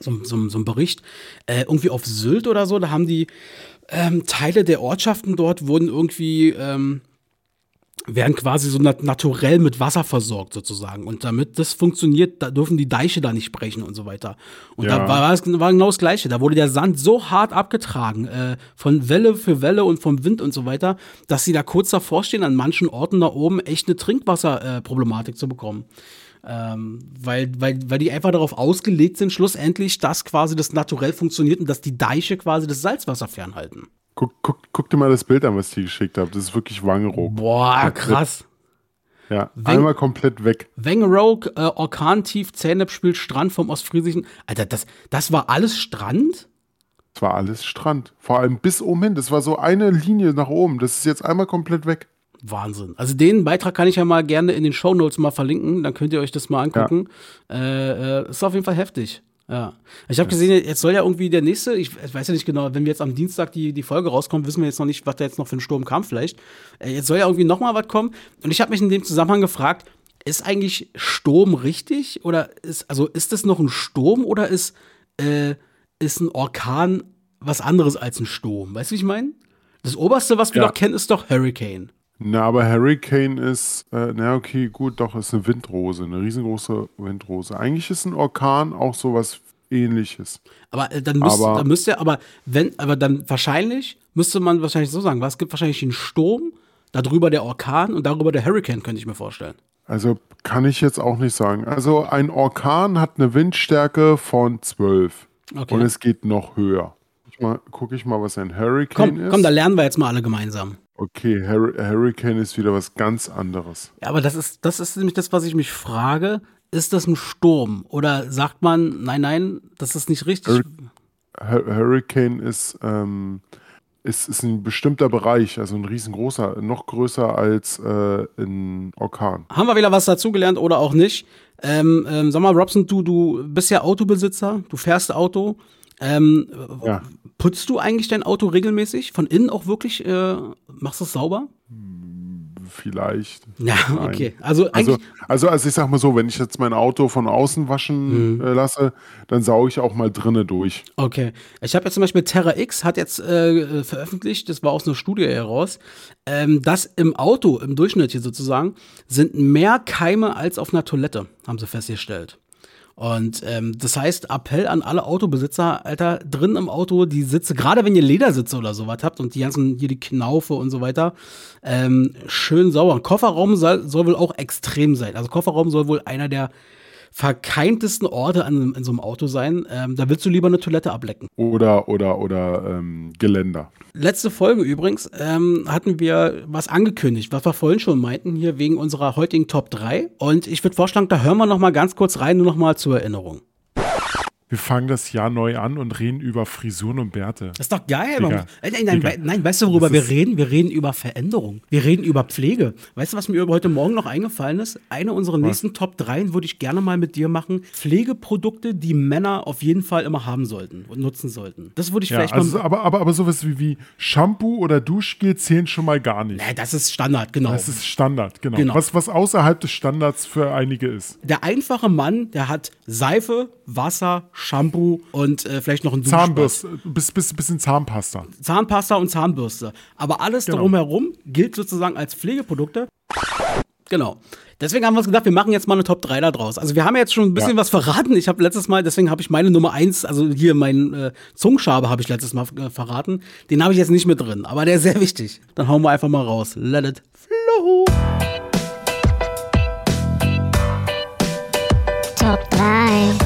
so, so, so ein Bericht, äh, irgendwie auf Sylt oder so, da haben die ähm, Teile der Ortschaften dort wurden irgendwie, ähm, werden quasi so nat naturell mit Wasser versorgt sozusagen. Und damit das funktioniert, da dürfen die Deiche da nicht brechen und so weiter. Und Ja. da war, es, war genau das Gleiche. Da wurde der Sand so hart abgetragen, äh, von Welle für Welle und vom Wind und so weiter, dass sie da kurz davor stehen, an manchen Orten da oben echt eine Trinkwasserproblematik äh, zu bekommen. Ähm, weil, weil, weil die einfach darauf ausgelegt sind, schlussendlich, dass quasi das naturell funktioniert und dass die Deiche quasi das Salzwasser fernhalten. Guck, guck, guck dir mal das Bild an, was ich dir geschickt habe. Das ist wirklich Wangerog. Boah, krass. Ja, Wenn- einmal komplett weg. Wengeroog, äh, Orkantief, Zähnep spielt Strand vom Ostfriesischen. Alter, das, das war alles Strand? Es war alles Strand. Vor allem bis oben hin. Das war so eine Linie nach oben. Das ist jetzt einmal komplett weg. Wahnsinn. Also den Beitrag kann ich ja mal gerne in den Shownotes mal verlinken, dann könnt ihr euch das mal angucken. Äh, äh, ist auf jeden Fall heftig. Ja. Ich habe gesehen, jetzt soll ja irgendwie der nächste, ich, weiß ja nicht genau, wenn wir jetzt am Dienstag die, die Folge rauskommt, wissen wir jetzt noch nicht, was da jetzt noch für ein Sturm kam vielleicht. Äh, jetzt soll ja irgendwie noch mal was kommen. Und ich habe mich in dem Zusammenhang gefragt, ist eigentlich Sturm richtig? Oder ist, also ist das noch ein Sturm oder ist, äh, ist ein Orkan was anderes als ein Sturm? Weißt du, wie ich meine? Das oberste, was wir Ja. doch kennen, ist doch Hurricane. Na, aber Hurricane ist, äh, na okay, gut, doch, ist eine Windrose, eine riesengroße Windrose. Eigentlich ist ein Orkan auch sowas ähnliches. Aber äh, dann müsste, Aber- dann müsste aber wenn, aber dann wahrscheinlich müsste man wahrscheinlich so sagen, was es gibt wahrscheinlich den Sturm, darüber der Orkan und darüber der Hurricane, könnte ich mir vorstellen. Also kann ich jetzt auch nicht sagen. Also ein Orkan hat eine Windstärke von 12 Okay. und es geht noch höher. Gucke ich mal, was ein Hurricane Komm, ist. komm, da lernen wir jetzt mal alle gemeinsam. Okay, Hur Hurricane ist wieder was ganz anderes. Ja, aber das ist, das ist nämlich das, was ich mich frage. Ist das ein Sturm? Oder sagt man, nein, nein, das ist nicht richtig? Hur Hurricane ist, ähm, ist, ist ein bestimmter Bereich, also ein riesengroßer, noch größer als äh, ein Orkan. Haben wir wieder was dazugelernt oder auch nicht? Ähm, ähm, sag mal, Robson, du, du bist ja Autobesitzer, du fährst Auto. Ähm, Ja. Putzt du eigentlich dein Auto regelmäßig? Von innen auch wirklich? Äh, machst du es sauber? Vielleicht. [laughs] Ja, Nein. okay. Also Also, eigentlich. also, also ich sag mal so, wenn ich jetzt mein Auto von außen waschen Mhm. äh, lasse, dann sauge ich auch mal drinnen durch. Okay. Ich habe jetzt zum Beispiel Terra X hat jetzt äh, veröffentlicht, das war aus einer Studie heraus, ähm, dass im Auto, im Durchschnitt hier sozusagen, sind mehr Keime als auf einer Toilette, haben sie festgestellt. Und ähm, das heißt, Appell an alle Autobesitzer, Alter, drin im Auto, die Sitze, gerade wenn ihr Ledersitze oder sowas habt und die ganzen, hier die Knaufe und so weiter, ähm, schön sauber. Und Kofferraum soll, soll wohl auch extrem sein. Also Kofferraum soll wohl einer der verkeimtesten Orte an, in so einem Auto sein. Ähm, da willst du lieber eine Toilette ablecken. Oder, oder, oder ähm, Geländer. Letzte Folge übrigens ähm, hatten wir was angekündigt, was wir vorhin schon meinten, hier wegen unserer heutigen Top 3. Und ich würde vorschlagen, da hören wir noch mal ganz kurz rein, nur noch mal zur Erinnerung. Wir fangen das Jahr neu an und reden über Frisuren und Bärte. Das ist doch geil. Digga. Äh, Nein, nein, Digga. nein, weißt du, worüber wir reden? Wir reden über Veränderung. Wir reden über Pflege. Weißt du, was mir heute Morgen noch eingefallen ist? Eine unserer nächsten Top 3 würde ich gerne mal mit dir machen. Pflegeprodukte, die Männer auf jeden Fall immer haben sollten und nutzen sollten. Das würde ich Ja, vielleicht also, mal. aber, aber, aber sowas wie, wie Shampoo oder Duschgel zählen schon mal gar nicht. Nee, das ist Standard, genau. Das ist Standard, genau. Genau. Was, was außerhalb des Standards für einige ist. der einfache Mann, der hat Seife, Wasser, Shampoo und äh, vielleicht noch ein. Zahnbürste, bis, bis, bisschen Zahnpasta. Zahnpasta und Zahnbürste. Aber alles Genau. drumherum gilt sozusagen als Pflegeprodukte. Genau. Deswegen haben wir uns gedacht, wir machen jetzt mal eine Top 3 da draus. Also wir haben ja jetzt schon ein bisschen Ja. was verraten. Ich habe letztes Mal, deswegen habe ich meine Nummer 1, also hier mein äh, Zungenschabe habe ich letztes Mal äh, verraten. Den habe ich jetzt nicht mit drin, aber der ist sehr wichtig. Dann hauen wir einfach mal raus. Let it flow. Top 3.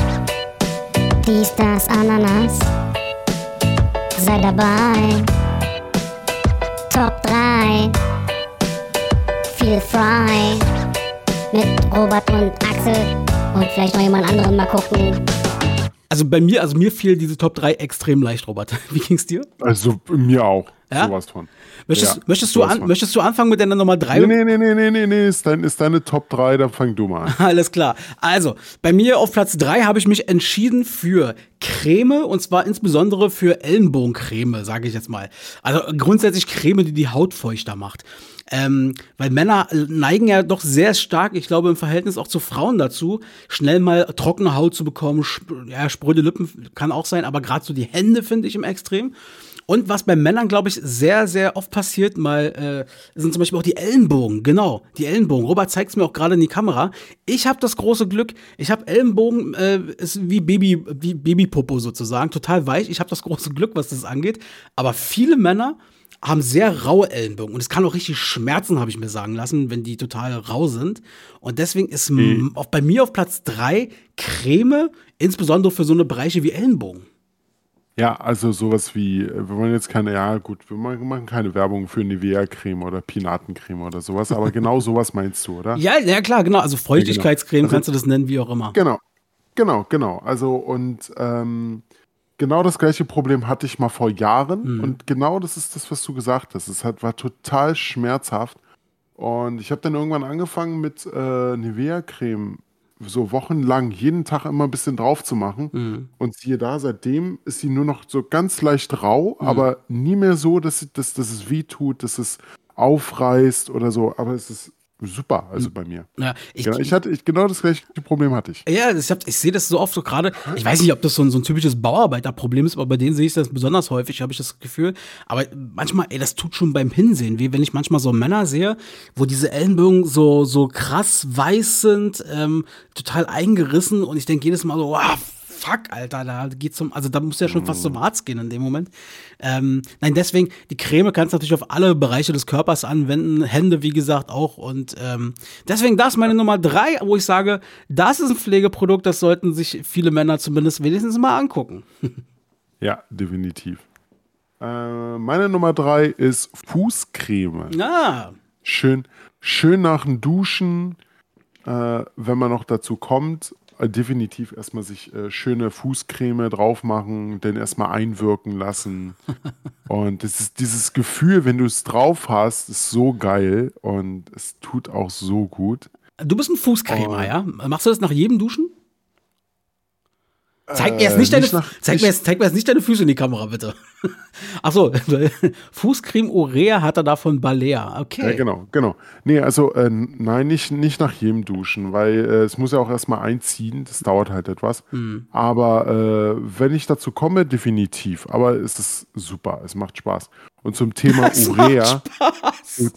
Dies, das, Ananas. Sei dabei. Top 3. Feel frei. Mit Robert und Axel. Und vielleicht noch jemand anderen mal gucken. Also bei mir, also mir fiel diese Top 3 extrem leicht, Robert. [laughs] Wie ging's dir? Also mir auch. Ja? Sowas von. Möchtest, Ja, möchtest, du an, von. möchtest du anfangen mit deiner Nummer 3? Nee, nee, nee, nee, nee, nee, nee. Ist, dein, ist deine Top 3, dann fang du mal an. [laughs] Alles klar. Also, bei mir auf Platz 3 habe ich mich entschieden für Creme und zwar insbesondere für Ellenbogencreme, sage ich jetzt mal. Also grundsätzlich Creme, die die Haut feuchter macht. Ähm, weil Männer neigen ja doch sehr stark, ich glaube im Verhältnis auch zu Frauen dazu, schnell mal trockene Haut zu bekommen, sp ja, spröde Lippen kann auch sein, aber gerade so die Hände finde ich im Extrem. Und was bei Männern, glaube ich, sehr, sehr oft passiert, mal äh, sind zum Beispiel auch die Ellenbogen. Genau, die Ellenbogen. Robert zeigt es mir auch gerade in die Kamera. Ich habe das große Glück, ich habe Ellenbogen, äh, ist wie Baby, wie Babypopo sozusagen, total weich. Ich habe das große Glück, was das angeht. Aber viele Männer haben sehr raue Ellenbogen und es kann auch richtig schmerzen, habe ich mir sagen lassen, wenn die total rau sind. Und deswegen ist Mhm. auch bei mir auf Platz drei Creme, insbesondere für so eine Bereiche wie Ellenbogen. Ja, also sowas wie, äh, wir wollen jetzt keine, ja gut, wir machen machen keine Werbung für Nivea-Creme oder Pinatencreme oder sowas, aber genau [laughs] sowas meinst du, oder? Ja, ja klar, genau. Also Feuchtigkeitscreme Also- kannst du das nennen, wie auch immer. Genau, genau, genau. Also und ähm, genau das gleiche Problem hatte ich mal vor Jahren und genau das ist das, was du gesagt hast. Es hat, war total schmerzhaft und ich habe dann irgendwann angefangen mit äh, Nivea-Creme so wochenlang jeden Tag immer ein bisschen drauf zu machen. Und siehe da, seitdem ist sie nur noch so ganz leicht rau, aber nie mehr so, dass, sie- dass, dass es weh tut, dass es aufreißt oder so, aber es ist super, also bei mir. Ja, ich, Genau, ich hatte, ich, genau das gleiche Problem hatte ich. Ja, ich, hab- ich sehe das so oft so gerade. Ich weiß nicht, ob das so ein, so ein typisches Bauarbeiterproblem ist, aber bei denen sehe ich das besonders häufig, habe ich das Gefühl. Aber manchmal, ey, das tut schon beim Hinsehen, wie wenn ich manchmal so Männer sehe, wo diese Ellenbogen so, so krass weiß sind, ähm, total eingerissen und ich denke jedes Mal so, wow, fuck, Alter, da geht's zum, also da muss ja schon fast zum Arzt gehen in dem Moment. Ähm, nein, deswegen, die Creme kannst du natürlich auf alle Bereiche des Körpers anwenden, Hände, wie gesagt, auch. Und ähm, deswegen, das ist meine Nummer drei, wo ich sage, das ist ein Pflegeprodukt, das sollten sich viele Männer zumindest wenigstens mal angucken. [laughs] Ja, definitiv. Äh, meine Nummer drei ist Fußcreme. Ah, Schön, schön nach dem Duschen, äh, wenn man noch dazu kommt, definitiv erstmal sich äh, schöne Fußcreme drauf machen, dann erstmal einwirken lassen. [laughs] und das ist dieses Gefühl, wenn du es drauf hast, ist so geil und es tut auch so gut. du bist ein Fußcremer, Oh. ja? Machst du das nach jedem Duschen? Zeig mir jetzt Äh, nicht deine, nicht nach- zeig, nicht- mir jetzt, zeig mir jetzt nicht deine Füße in die Kamera, bitte. [laughs] Ach so, [laughs] Fußcreme Urea hat er da von Balea. Okay. Ja, genau, genau. Nee, also äh, nein, nicht, nicht nach jedem Duschen, weil äh, es muss ja auch erstmal einziehen, das dauert halt etwas. Hm. Aber äh, wenn ich dazu komme, definitiv. Aber es ist super, es macht Spaß. Und zum Thema [laughs] Das Urea, macht Spaß.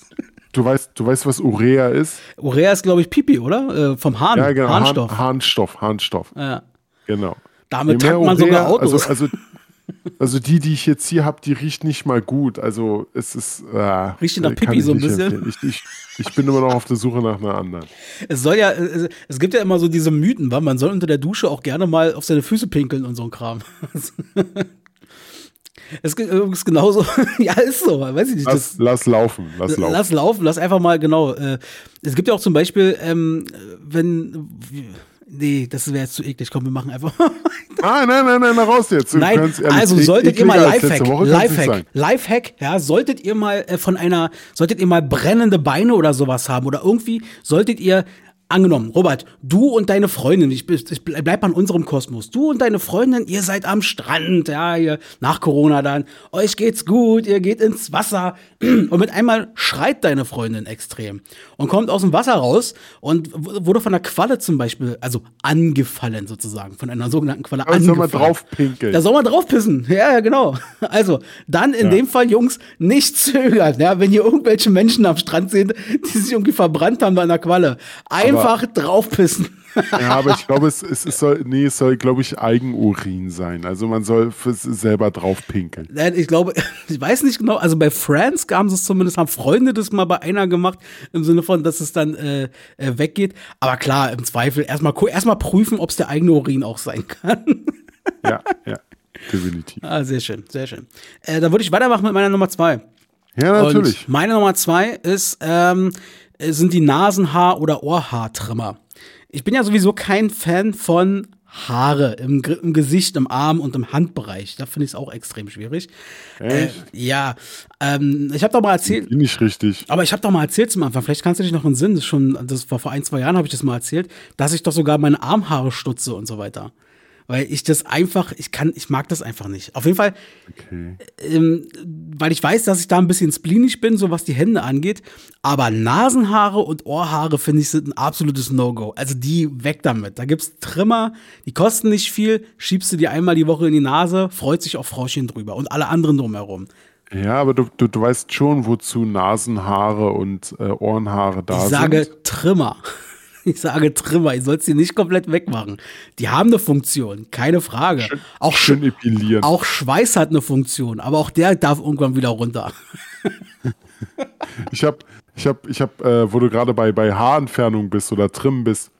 du weißt, du weißt, was Urea ist? Urea ist, glaube ich, Pipi, oder? Äh, vom Hahn. Ja, genau, Harnstoff. Harn, Harnstoff, Harnstoff, Ja. genau. Damit tankt man sogar Autos. Also, also, also die, die ich jetzt hier habe, die riecht nicht mal gut. Also es ist. Äh, Riecht nach kann Pipi so ein bisschen? Ich, ich, ich bin immer noch auf der Suche nach einer anderen. Es soll ja, es, gibt ja immer so diese Mythen, weil man soll unter der Dusche auch gerne mal auf seine Füße pinkeln und so ein Kram. [laughs] Es ist übrigens genauso, [laughs] ja, ist so, weiß ich nicht. Lass, lass laufen, lass laufen. lass laufen, lass einfach mal, genau. Äh, es gibt ja auch zum Beispiel, ähm, wenn, nee, das wäre jetzt zu eklig, komm, wir machen einfach [laughs] Ah, nein, nein, nein, raus jetzt. Du Nein, also solltet ihr mal Lifehack, Lifehack. Lifehack, ja, solltet ihr mal äh, von einer, solltet ihr mal brennende Beine oder sowas haben oder irgendwie solltet ihr Angenommen, Robert, du und deine Freundin, ich, ich bleib an unserem Kosmos. Du und deine Freundin, ihr seid am Strand, ja, ihr, nach Corona dann. Euch geht's gut, ihr geht ins Wasser. Und mit einmal schreit deine Freundin extrem und kommt aus dem Wasser raus und wurde von einer Qualle zum Beispiel, also angefallen sozusagen, von einer sogenannten Qualle Da soll man angefallen. drauf pinkeln. Da soll man drauf pissen. [laughs] Ja, ja, genau. Also, dann in Ja. dem Fall, Jungs, nicht zögern. Ja, wenn ihr irgendwelche Menschen am Strand seht, die sich irgendwie verbrannt haben bei einer Qualle, einfach draufpissen. Ja, aber ich glaube, es, es, es soll, nee, es soll, glaube ich, Eigenurin sein. Also man soll selber drauf pinkeln. Nein, Ich glaube, [laughs] ich weiß nicht genau, also bei Friends haben sie es zumindest, haben Freunde das mal bei einer gemacht, im Sinne von, dass es dann äh, äh, weggeht. Aber klar, im Zweifel erstmal erstmal prüfen, ob es der eigene Urin auch sein kann. [laughs] Ja, ja, definitiv. ah, sehr schön, sehr schön. Äh, dann würde ich weitermachen mit meiner Nummer zwei. Ja, natürlich. Und meine Nummer zwei ist, ähm, äh, sind die Nasenhaar- oder Ohrhaartrimmer. Ich bin ja sowieso kein Fan von Haare im, im Gesicht, im Arm und im Handbereich. Da finde ich es auch extrem schwierig. Äh, ja, ähm, ich habe doch mal erzählt, Bin ich richtig. aber ich habe doch mal erzählt zum Anfang, vielleicht kannst du dich noch in den Sinn, das, schon, das war vor ein, zwei Jahren habe ich das mal erzählt, dass ich doch sogar meine Armhaare stutze und so weiter. Weil ich das einfach, ich kann, ich mag das einfach nicht. Auf jeden Fall, Okay. ähm, weil ich weiß, dass ich da ein bisschen spleenig bin, so was die Hände angeht. Aber Nasenhaare und Ohrhaare finde ich sind ein absolutes No-Go. Also die weg damit. Da gibt's Trimmer, die kosten nicht viel, schiebst du die einmal die Woche in die Nase, freut sich auch Frauchen drüber und alle anderen drumherum. Ja, aber du, du, du weißt schon, wozu Nasenhaare und äh, Ohrenhaare da Ich sind. sage Trimmer. [laughs] Ich sage Trimmer, ich soll sie nicht komplett wegmachen. Die haben eine Funktion, keine Frage. auch, schön Sch- epilieren. auch Schweiß hat eine Funktion, aber auch der darf irgendwann wieder runter. Ich habe, ich habe, ich habe, äh, wo du gerade bei, bei Haarentfernung bist oder Trimmen bist,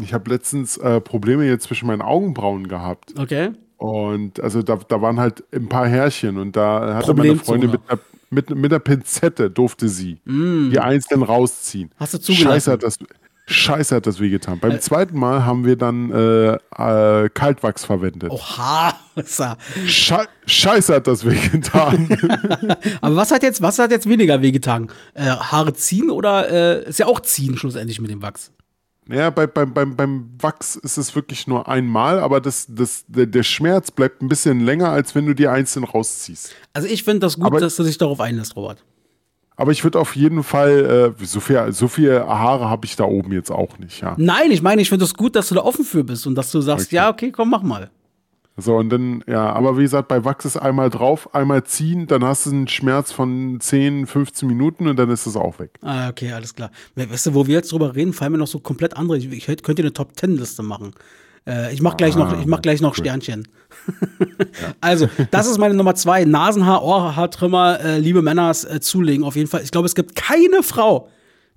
ich habe letztens äh, Probleme jetzt zwischen meinen Augenbrauen gehabt. Okay? Und also da, da waren halt ein paar Härchen und da hatte meine Problemzone. Freundin mit einer, mit, mit einer Pinzette durfte sie die einzeln rausziehen. Mm. Hast du zugelassen? Scheiße hat das, Scheiße hat das wehgetan. Beim zweiten Mal haben wir dann äh, äh, Kaltwachs verwendet. Oha. [laughs] Schei Scheiße hat das wehgetan. [laughs] Aber was hat jetzt, was hat jetzt weniger wehgetan? Äh, Haare ziehen oder äh, ist ja auch ziehen schlussendlich mit dem Wachs? Ja, bei, beim, beim, beim Wachs ist es wirklich nur einmal, aber das, das, der, der Schmerz bleibt ein bisschen länger, als wenn du die einzeln rausziehst. Also ich finde das gut, Aber- dass du dich darauf einlässt, Robert. Aber ich würde auf jeden Fall, äh, so viel, so viel Haare habe ich da oben jetzt auch nicht, ja. Nein, ich meine, ich finde es gut, dass du da offen für bist und dass du sagst, Okay. ja, okay, komm, mach mal. So, und dann, ja, aber wie gesagt, bei Wachs ist einmal drauf, einmal ziehen, dann hast du einen Schmerz von 10, 15 Minuten und dann ist es auch weg. Ah, okay, alles klar. We- Weißt du, wo wir jetzt drüber reden, fallen mir noch so komplett andere. Ich, ich könnte eine Top Ten Liste machen. Äh, ich mach gleich noch, ich mach gleich noch Sternchen. [laughs] Also, das ist meine Nummer zwei. Nasenhaar, Ohrhaartrimmer, äh, liebe Männers, äh, zulegen auf jeden Fall. Ich glaube, es gibt keine Frau,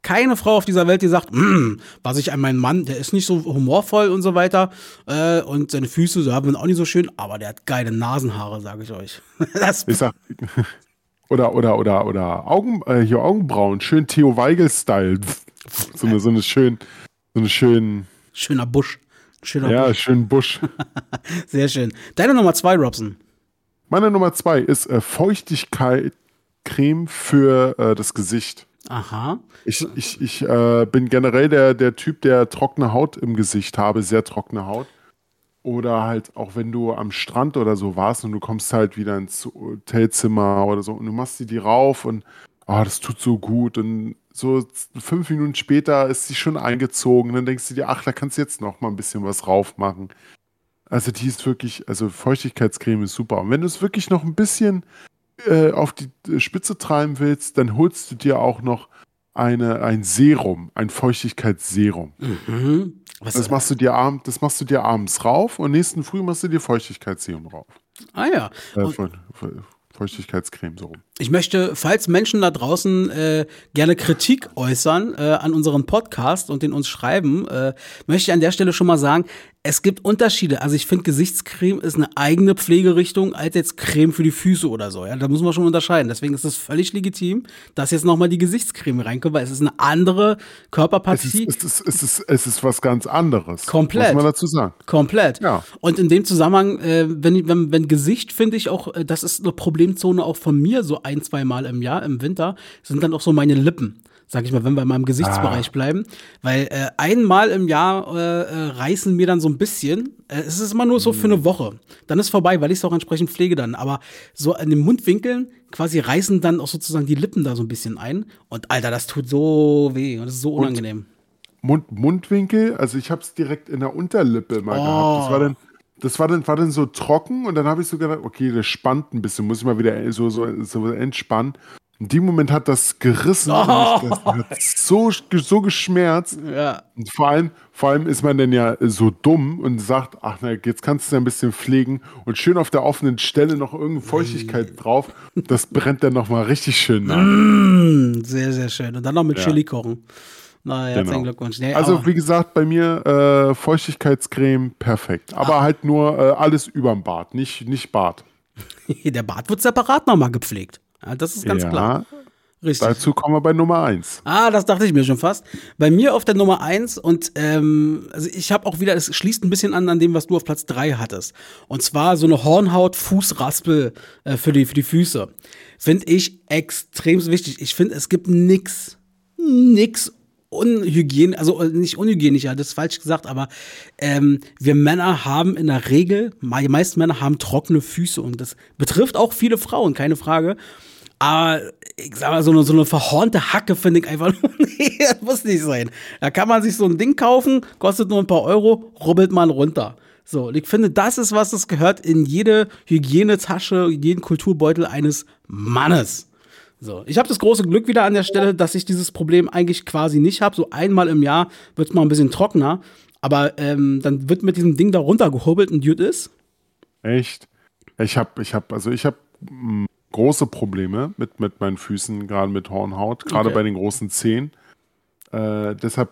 keine Frau auf dieser Welt, die sagt, "Mm, was ich an meinen Mann, der ist nicht so humorvoll und so weiter. Äh, und seine Füße so, haben auch nicht so schön, aber der hat geile Nasenhaare, sage ich euch. [laughs] Das, Ich sag, [laughs] oder, oder, oder, oder Augen, äh, hier Augenbrauen, schön Theo Weigel-Style. So eine, so eine schön, so eine schön, schöner Busch. Schöner ja, Busch. schön Busch. [laughs] Sehr schön. Deine Nummer zwei, Robson. Meine Nummer zwei ist äh, Feuchtigkeit-Creme für äh, das Gesicht. Aha. Ich, ich, ich äh, bin generell der, der Typ, der trockene Haut im Gesicht habe, sehr trockene Haut. Oder halt auch wenn du am Strand oder so warst und du kommst halt wieder ins Hotelzimmer oder so und du machst dir die rauf und ah, das tut so gut und so fünf Minuten später ist sie schon eingezogen. Dann denkst du dir, ach, da kannst du jetzt noch mal ein bisschen was rauf machen. Also die ist wirklich, also Feuchtigkeitscreme ist super. Und wenn du es wirklich noch ein bisschen äh, auf die Spitze treiben willst, dann holst du dir auch noch eine, ein Serum, ein Feuchtigkeitsserum. Mhm. Was, Das machst du dir abends, das machst du dir abends rauf und nächsten Früh machst du dir Feuchtigkeitsserum rauf. ah ja. Äh, Feuchtigkeitscreme so rum. Ich möchte, falls Menschen da draußen äh, gerne Kritik äußern äh, an unserem Podcast und den uns schreiben, äh, möchte ich an der Stelle schon mal sagen, es gibt Unterschiede. Also ich finde, Gesichtscreme ist eine eigene Pflegerichtung als jetzt Creme für die Füße oder so. Ja, da muss man schon unterscheiden. Deswegen ist es völlig legitim, dass jetzt nochmal die Gesichtscreme reinkommt, weil es ist eine andere Es ist, Körperpartie. es, ist, es, ist, es ist was ganz anderes. Komplett. Muss man dazu sagen. Komplett. Ja. Und in dem Zusammenhang, äh, wenn, wenn, wenn Gesicht, finde ich auch, äh, das ist eine Problemzone auch von mir, so ein, zwei Mal im Jahr, im Winter, sind dann auch so meine Lippen. Sag ich mal, wenn wir mal im Gesichtsbereich bleiben. Weil äh, einmal im Jahr äh, äh, reißen mir dann so ein bisschen. Äh, es ist immer nur so für eine Woche. Dann ist vorbei, weil ich es auch entsprechend pflege dann. Aber so an den Mundwinkeln quasi reißen dann auch sozusagen die Lippen da so ein bisschen ein. Und Alter, das tut so weh und das ist so unangenehm. Mund, Mundwinkel, also ich habe es direkt in der Unterlippe mal gehabt. Das war dann, das war dann, war dann so trocken und dann habe ich so gedacht, okay, das spannt ein bisschen, muss ich mal wieder so, so, so entspannen. In dem Moment hat das gerissen ich, das hat so, so geschmerzt. Ja. Und vor allem, vor allem ist man dann ja so dumm und sagt, ach na, jetzt kannst du ja ein bisschen pflegen und schön auf der offenen Stelle noch irgendeine Feuchtigkeit drauf. Das brennt dann nochmal richtig schön nach. Mm, Sehr, sehr schön. Und dann noch mit Ja. Chili kochen. Na, herzlichen Genau. Glückwunsch. Nee, Also wie gesagt, bei mir äh, Feuchtigkeitscreme perfekt. Aber halt nur äh, alles überm Bart, nicht, nicht Bart. [laughs] Der Bart wird separat nochmal gepflegt. Ja, das ist ganz ja, klar. Richtig. dazu kommen wir bei Nummer 1. Ah, das dachte ich mir schon fast. Bei mir auf der Nummer eins und ähm, also ich habe auch wieder, es schließt ein bisschen an an dem, was du auf Platz drei hattest. Und zwar so eine Hornhaut-Fußraspel äh, für, die, für die Füße. Finde ich extrem wichtig. Ich finde, es gibt nix, nix unhygienisch, also nicht unhygienisch, ja, das ist falsch gesagt, aber ähm, wir Männer haben in der Regel, die meisten Männer haben trockene Füße und das betrifft auch viele Frauen, keine Frage. Aber ich sag mal, so eine, so eine verhornte Hacke finde ich einfach [laughs] nur, nee, das muss nicht sein. Da kann man sich so ein Ding kaufen, kostet nur ein paar Euro, rubbelt man runter. So, und ich finde, das ist was, das gehört in jede Hygienetasche, jeden Kulturbeutel eines Mannes. So, ich habe das große Glück wieder an der Stelle, dass ich dieses Problem eigentlich quasi nicht habe. So einmal im Jahr wird es mal ein bisschen trockener, aber ähm, dann wird mit diesem Ding da runtergehobelt und gut ist. Echt? Ich habe, ich habe, also ich habe große Probleme mit, mit meinen Füßen, gerade mit Hornhaut, gerade Okay. bei den großen Zehen. Äh, deshalb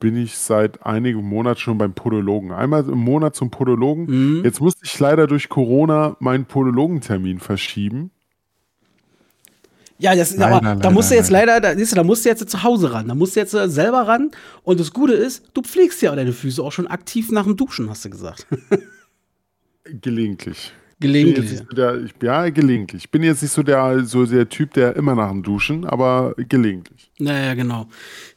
bin ich seit einigen Monaten schon beim Podologen. Einmal im Monat zum Podologen. Mhm. Jetzt musste ich leider durch Corona meinen Podologentermin verschieben. Ja, das, Leider, aber da leider, musst du jetzt leider, da, siehst du, da musst du jetzt zu Hause ran. Da musst du jetzt äh, selber ran. Und das Gute ist, du pflegst ja deine Füße auch schon aktiv nach dem Duschen, hast du gesagt. [laughs] Gelegentlich. Gelegentlich. so der, ich, ja, gelegentlich. Ich bin jetzt nicht so der, so der Typ, der immer nach dem Duschen, aber gelegentlich. Naja, genau.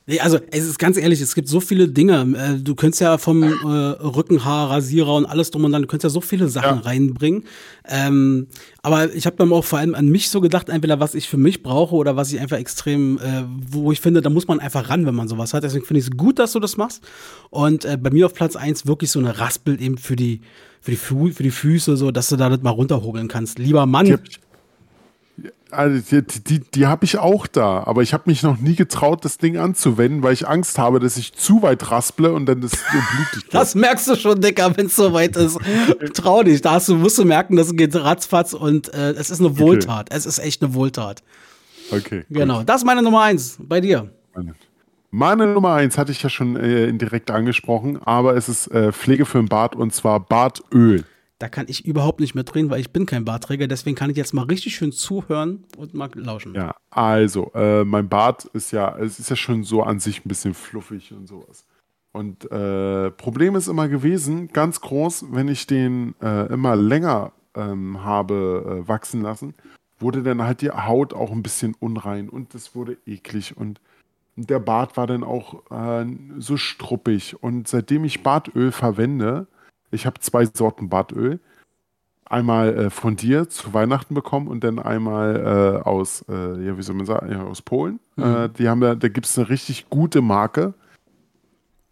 Nee, also, es ist ganz ehrlich, es gibt so viele Dinge. Äh, Du könntest ja vom äh, Rückenhaar, Rasierer und alles drum und dran, du könntest ja so viele Sachen Ja. reinbringen. Ähm, aber ich habe dann auch vor allem an mich so gedacht, entweder was ich für mich brauche oder was ich einfach extrem, äh, wo ich finde, da muss man einfach ran, wenn man sowas hat. Deswegen finde ich es gut, dass du das machst. Und äh, bei mir auf Platz eins wirklich so eine Raspel eben für die, für die, Fu für die Füße, so dass du da das mal runterhobeln kannst. Lieber Mann. Die hab ich, also die, die, die habe ich auch da, aber ich habe mich noch nie getraut, das Ding anzuwenden, weil ich Angst habe, dass ich zu weit rasple und dann das so blutig. Das merkst du schon, Dicker, wenn es soweit ist. [laughs] Trau dich. Da hast du, musst du merken, das geht ratzfatz und äh, es ist eine Wohltat. Es ist echt eine Wohltat. Okay. Genau. Das ist meine Nummer eins bei dir. Gut. Meine Nummer eins hatte ich ja schon äh, indirekt angesprochen, aber es ist äh, Pflege für den Bart und zwar Bartöl. Da kann ich überhaupt nicht mitreden, weil ich bin kein Bartträger. Deswegen kann ich jetzt mal richtig schön zuhören und mal lauschen. Ja, also, äh, mein Bart ist ja, es ist ja schon so an sich ein bisschen fluffig und sowas. Und äh, Problem ist immer gewesen, ganz groß, wenn ich den äh, immer länger ähm, habe äh, wachsen lassen, wurde dann halt die Haut auch ein bisschen unrein und das wurde eklig und der Bart war dann auch äh, so struppig. Und seitdem ich Bartöl verwende, ich habe zwei Sorten Bartöl, einmal äh, von dir zu Weihnachten bekommen und dann einmal äh, aus, äh, ja, wie soll man sagen, ja, aus Polen. Äh, die haben da, da gibt es eine richtig gute Marke.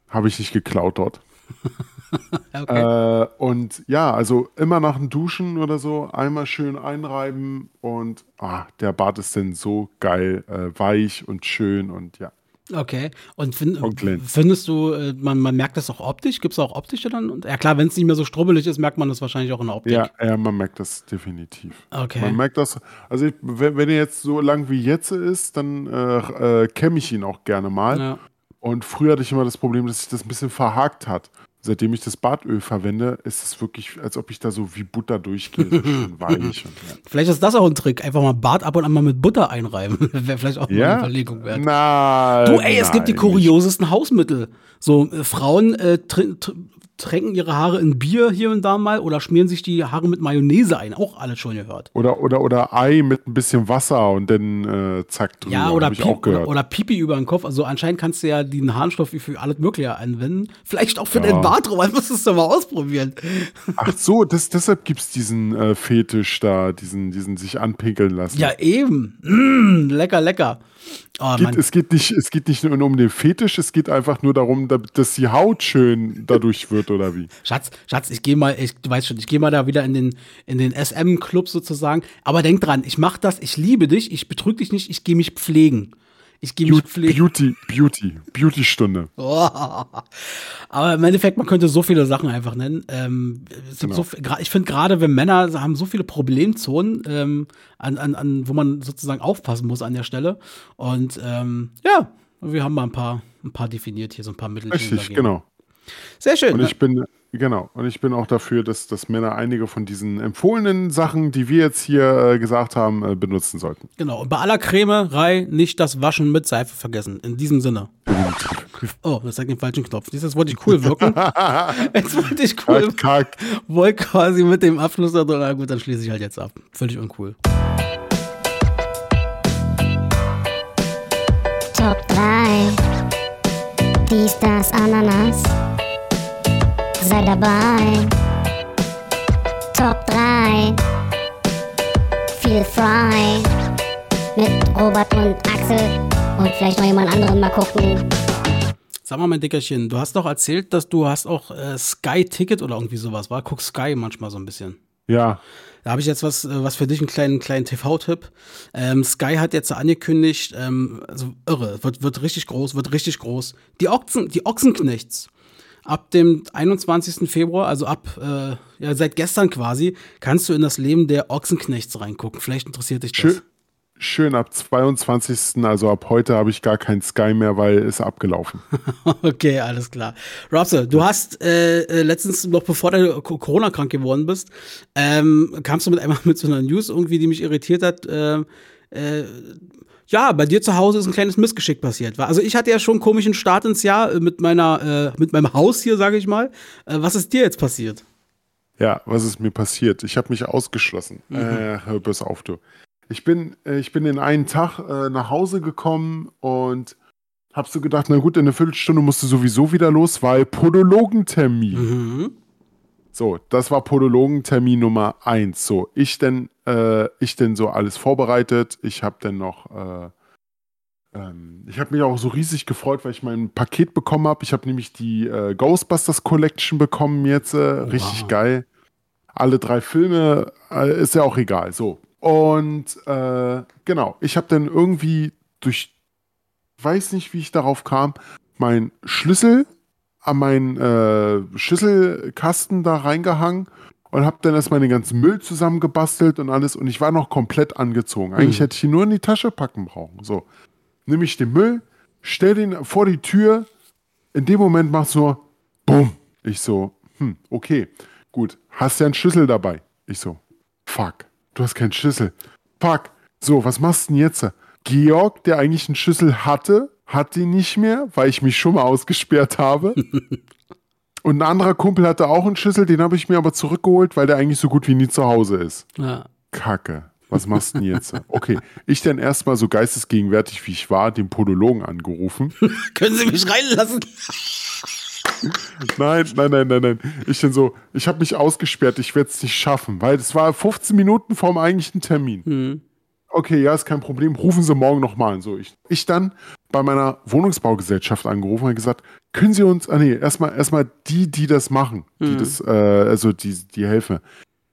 Habe ich nicht geklaut dort. [laughs] [laughs] Okay. Äh, und ja, also immer nach dem Duschen oder so, einmal schön einreiben und ah, der Bart ist dann so geil, äh, weich und schön und ja. okay. Und, fin Und findest du, äh, man, man merkt das auch optisch? Gibt es auch optische dann? Und, ja klar, wenn es nicht mehr so strubbelig ist, merkt man das wahrscheinlich auch in der Optik. Ja, ja, man merkt das definitiv. Okay. Man merkt das, also ich, wenn, wenn er jetzt so lang wie jetzt ist, dann äh, äh, kämme ich ihn auch gerne mal. Ja. Und früher hatte ich immer das Problem, dass sich das ein bisschen verhakt hat. Seitdem ich das Bartöl verwende, ist es wirklich, als ob ich da so wie Butter durchgehe, so schön [laughs] weich. Und, ja. Vielleicht ist das auch ein Trick. Einfach mal Bart ab und an mal mit Butter einreiben. [laughs] Wäre vielleicht auch Ja? eine Überlegung wert. Nein. Du, ey, es gibt die nein, kuriosesten Hausmittel. So, äh, Frauen äh, tränken ihre Haare in Bier hier und da mal oder schmieren sich die Haare mit Mayonnaise ein. Auch alles schon gehört. Oder, oder, oder Ei mit ein bisschen Wasser und dann äh, zack drüber. Ja, oder, Piep, oder, oder Pipi über den Kopf. Also anscheinend kannst du ja den Harnstoff für alles Mögliche anwenden. Vielleicht auch für Ja. den Bart, Robert. Müsstest du mal ausprobieren. Ach so, das, deshalb gibt es diesen äh, Fetisch da, diesen, diesen sich anpinkeln lassen. Ja, eben. Mm, lecker, lecker. Oh, Geht, es, geht nicht, es geht nicht nur um den Fetisch, es geht einfach nur darum, da- dass die Haut schön dadurch wird, oder wie? Schatz, Schatz, ich gehe mal, ich, du weißt schon, ich gehe mal da wieder in den, in den SM-Club sozusagen. Aber denk dran, ich mach das, ich liebe dich, ich betrüge dich nicht, ich gehe mich pflegen. Ich gehe mich pflegen. Beauty, Beauty, Beauty-Stunde. [laughs] Oh. Aber im Endeffekt, man könnte so viele Sachen einfach nennen. Ähm, Genau. so, ich finde gerade, wenn Männer haben so viele Problemzonen, ähm, an, an, an, wo man sozusagen aufpassen muss an der Stelle. Und ähm, ja, wir haben mal ein paar, ein paar definiert hier, so ein paar Mittel. Richtig, genau. Sehr schön. Und ne? ich bin, genau, und ich bin auch dafür, dass, dass Männer einige von diesen empfohlenen Sachen, die wir jetzt hier äh, gesagt haben, äh, benutzen sollten. Genau, und bei aller Cremerei nicht das Waschen mit Seife vergessen. In diesem Sinne. Oh, das zeigt den falschen Knopf. Jetzt wollte ich cool wirken. [laughs] Jetzt wollte ich cool. Kack. Wollte quasi mit dem Abschluss da drin. Na gut, dann schließe ich halt jetzt ab. Völlig uncool. Top 3. dies, das, Ananas. Sei dabei. Top 3. Feel Fry. Mit Robert und Axel. Und vielleicht noch jemand anderen mal gucken. Sag mal, mein Dickerchen, du hast doch erzählt, dass du hast auch äh, Sky-Ticket oder irgendwie sowas, war? Guck Sky manchmal so ein bisschen. Ja, Da habe ich jetzt was, äh, was für dich, einen kleinen, kleinen TV-Tipp. Ähm, Sky hat jetzt angekündigt, ähm, also irre, wird, wird richtig groß, wird richtig groß. Die Ochsen, die Ochsenknechts. Ab dem 21. Februar, also ab, äh, ja, seit gestern quasi, kannst du in das Leben der Ochsenknechts reingucken. Vielleicht interessiert dich das. schön, schön ab 22. Also ab heute habe ich gar kein Sky mehr, weil es abgelaufen. [laughs] Okay, alles klar. Robse, du hast äh, äh, letztens, noch bevor du Co- Corona-krank geworden bist, ähm, kamst du mit einmal mit so einer News irgendwie, die mich irritiert hat. ähm, äh, ja, bei dir zu Hause ist ein kleines Missgeschick passiert. Also ich hatte ja schon einen komischen Start ins Jahr äh, mit meiner, äh, mit meinem Haus hier, sage ich mal. Äh, was ist dir jetzt passiert? Ja, was ist mir passiert? Ich habe mich ausgeschlossen. Äh, hör bloß auf, du. Ich bin, äh, ich bin in einen Tag äh, nach Hause gekommen und hab so gedacht, na gut, in einer Viertelstunde musst du sowieso wieder los, weil Podologentermin. Mhm. So, das war Podologentermin Nummer eins. So, ich denn, äh, ich denn so alles vorbereitet. Ich habe dann noch, äh, ähm, ich habe mich auch so riesig gefreut, weil ich mein Paket bekommen habe. Ich habe nämlich die äh, Ghostbusters Collection bekommen jetzt. Äh, richtig Wow. geil. Alle drei Filme, äh, ist ja auch egal. So. Und äh, genau, ich habe dann irgendwie durch, weiß nicht, wie ich darauf kam, mein Schlüssel an meinen äh, Schlüsselkasten da reingehangen und habe dann erstmal den ganzen Müll zusammengebastelt und alles und ich war noch komplett angezogen. Eigentlich Mhm. hätte ich ihn nur in die Tasche packen brauchen. So, nehme ich den Müll, stell den vor die Tür. In dem Moment macht's nur Bumm. Ich so, hm, okay, gut. Hast ja einen Schlüssel dabei? Ich so, fuck, du hast keinen Schlüssel. Fuck. So, was machst du denn jetzt? Georg, der eigentlich einen Schlüssel hatte, hat den nicht mehr, weil ich mich schon mal ausgesperrt habe. [laughs] Und ein anderer Kumpel hatte auch einen Schlüssel, den habe ich mir aber zurückgeholt, weil der eigentlich so gut wie nie zu Hause ist. Ja. Kacke. Was machst du denn jetzt? Okay, ich dann erstmal so geistesgegenwärtig wie ich war, den Podologen angerufen. [laughs] Können Sie mich reinlassen? Nein, nein, nein, nein, nein. Ich dann so, ich habe mich ausgesperrt, ich werde es nicht schaffen, weil es war 15 Minuten vorm eigentlichen Termin. Okay, ja, ist kein Problem, rufen Sie morgen nochmal an. So, ich, ich dann bei meiner Wohnungsbaugesellschaft angerufen und gesagt, können Sie uns, ah nee, erstmal erstmal die, die das machen, die das, äh, also die, die helfen.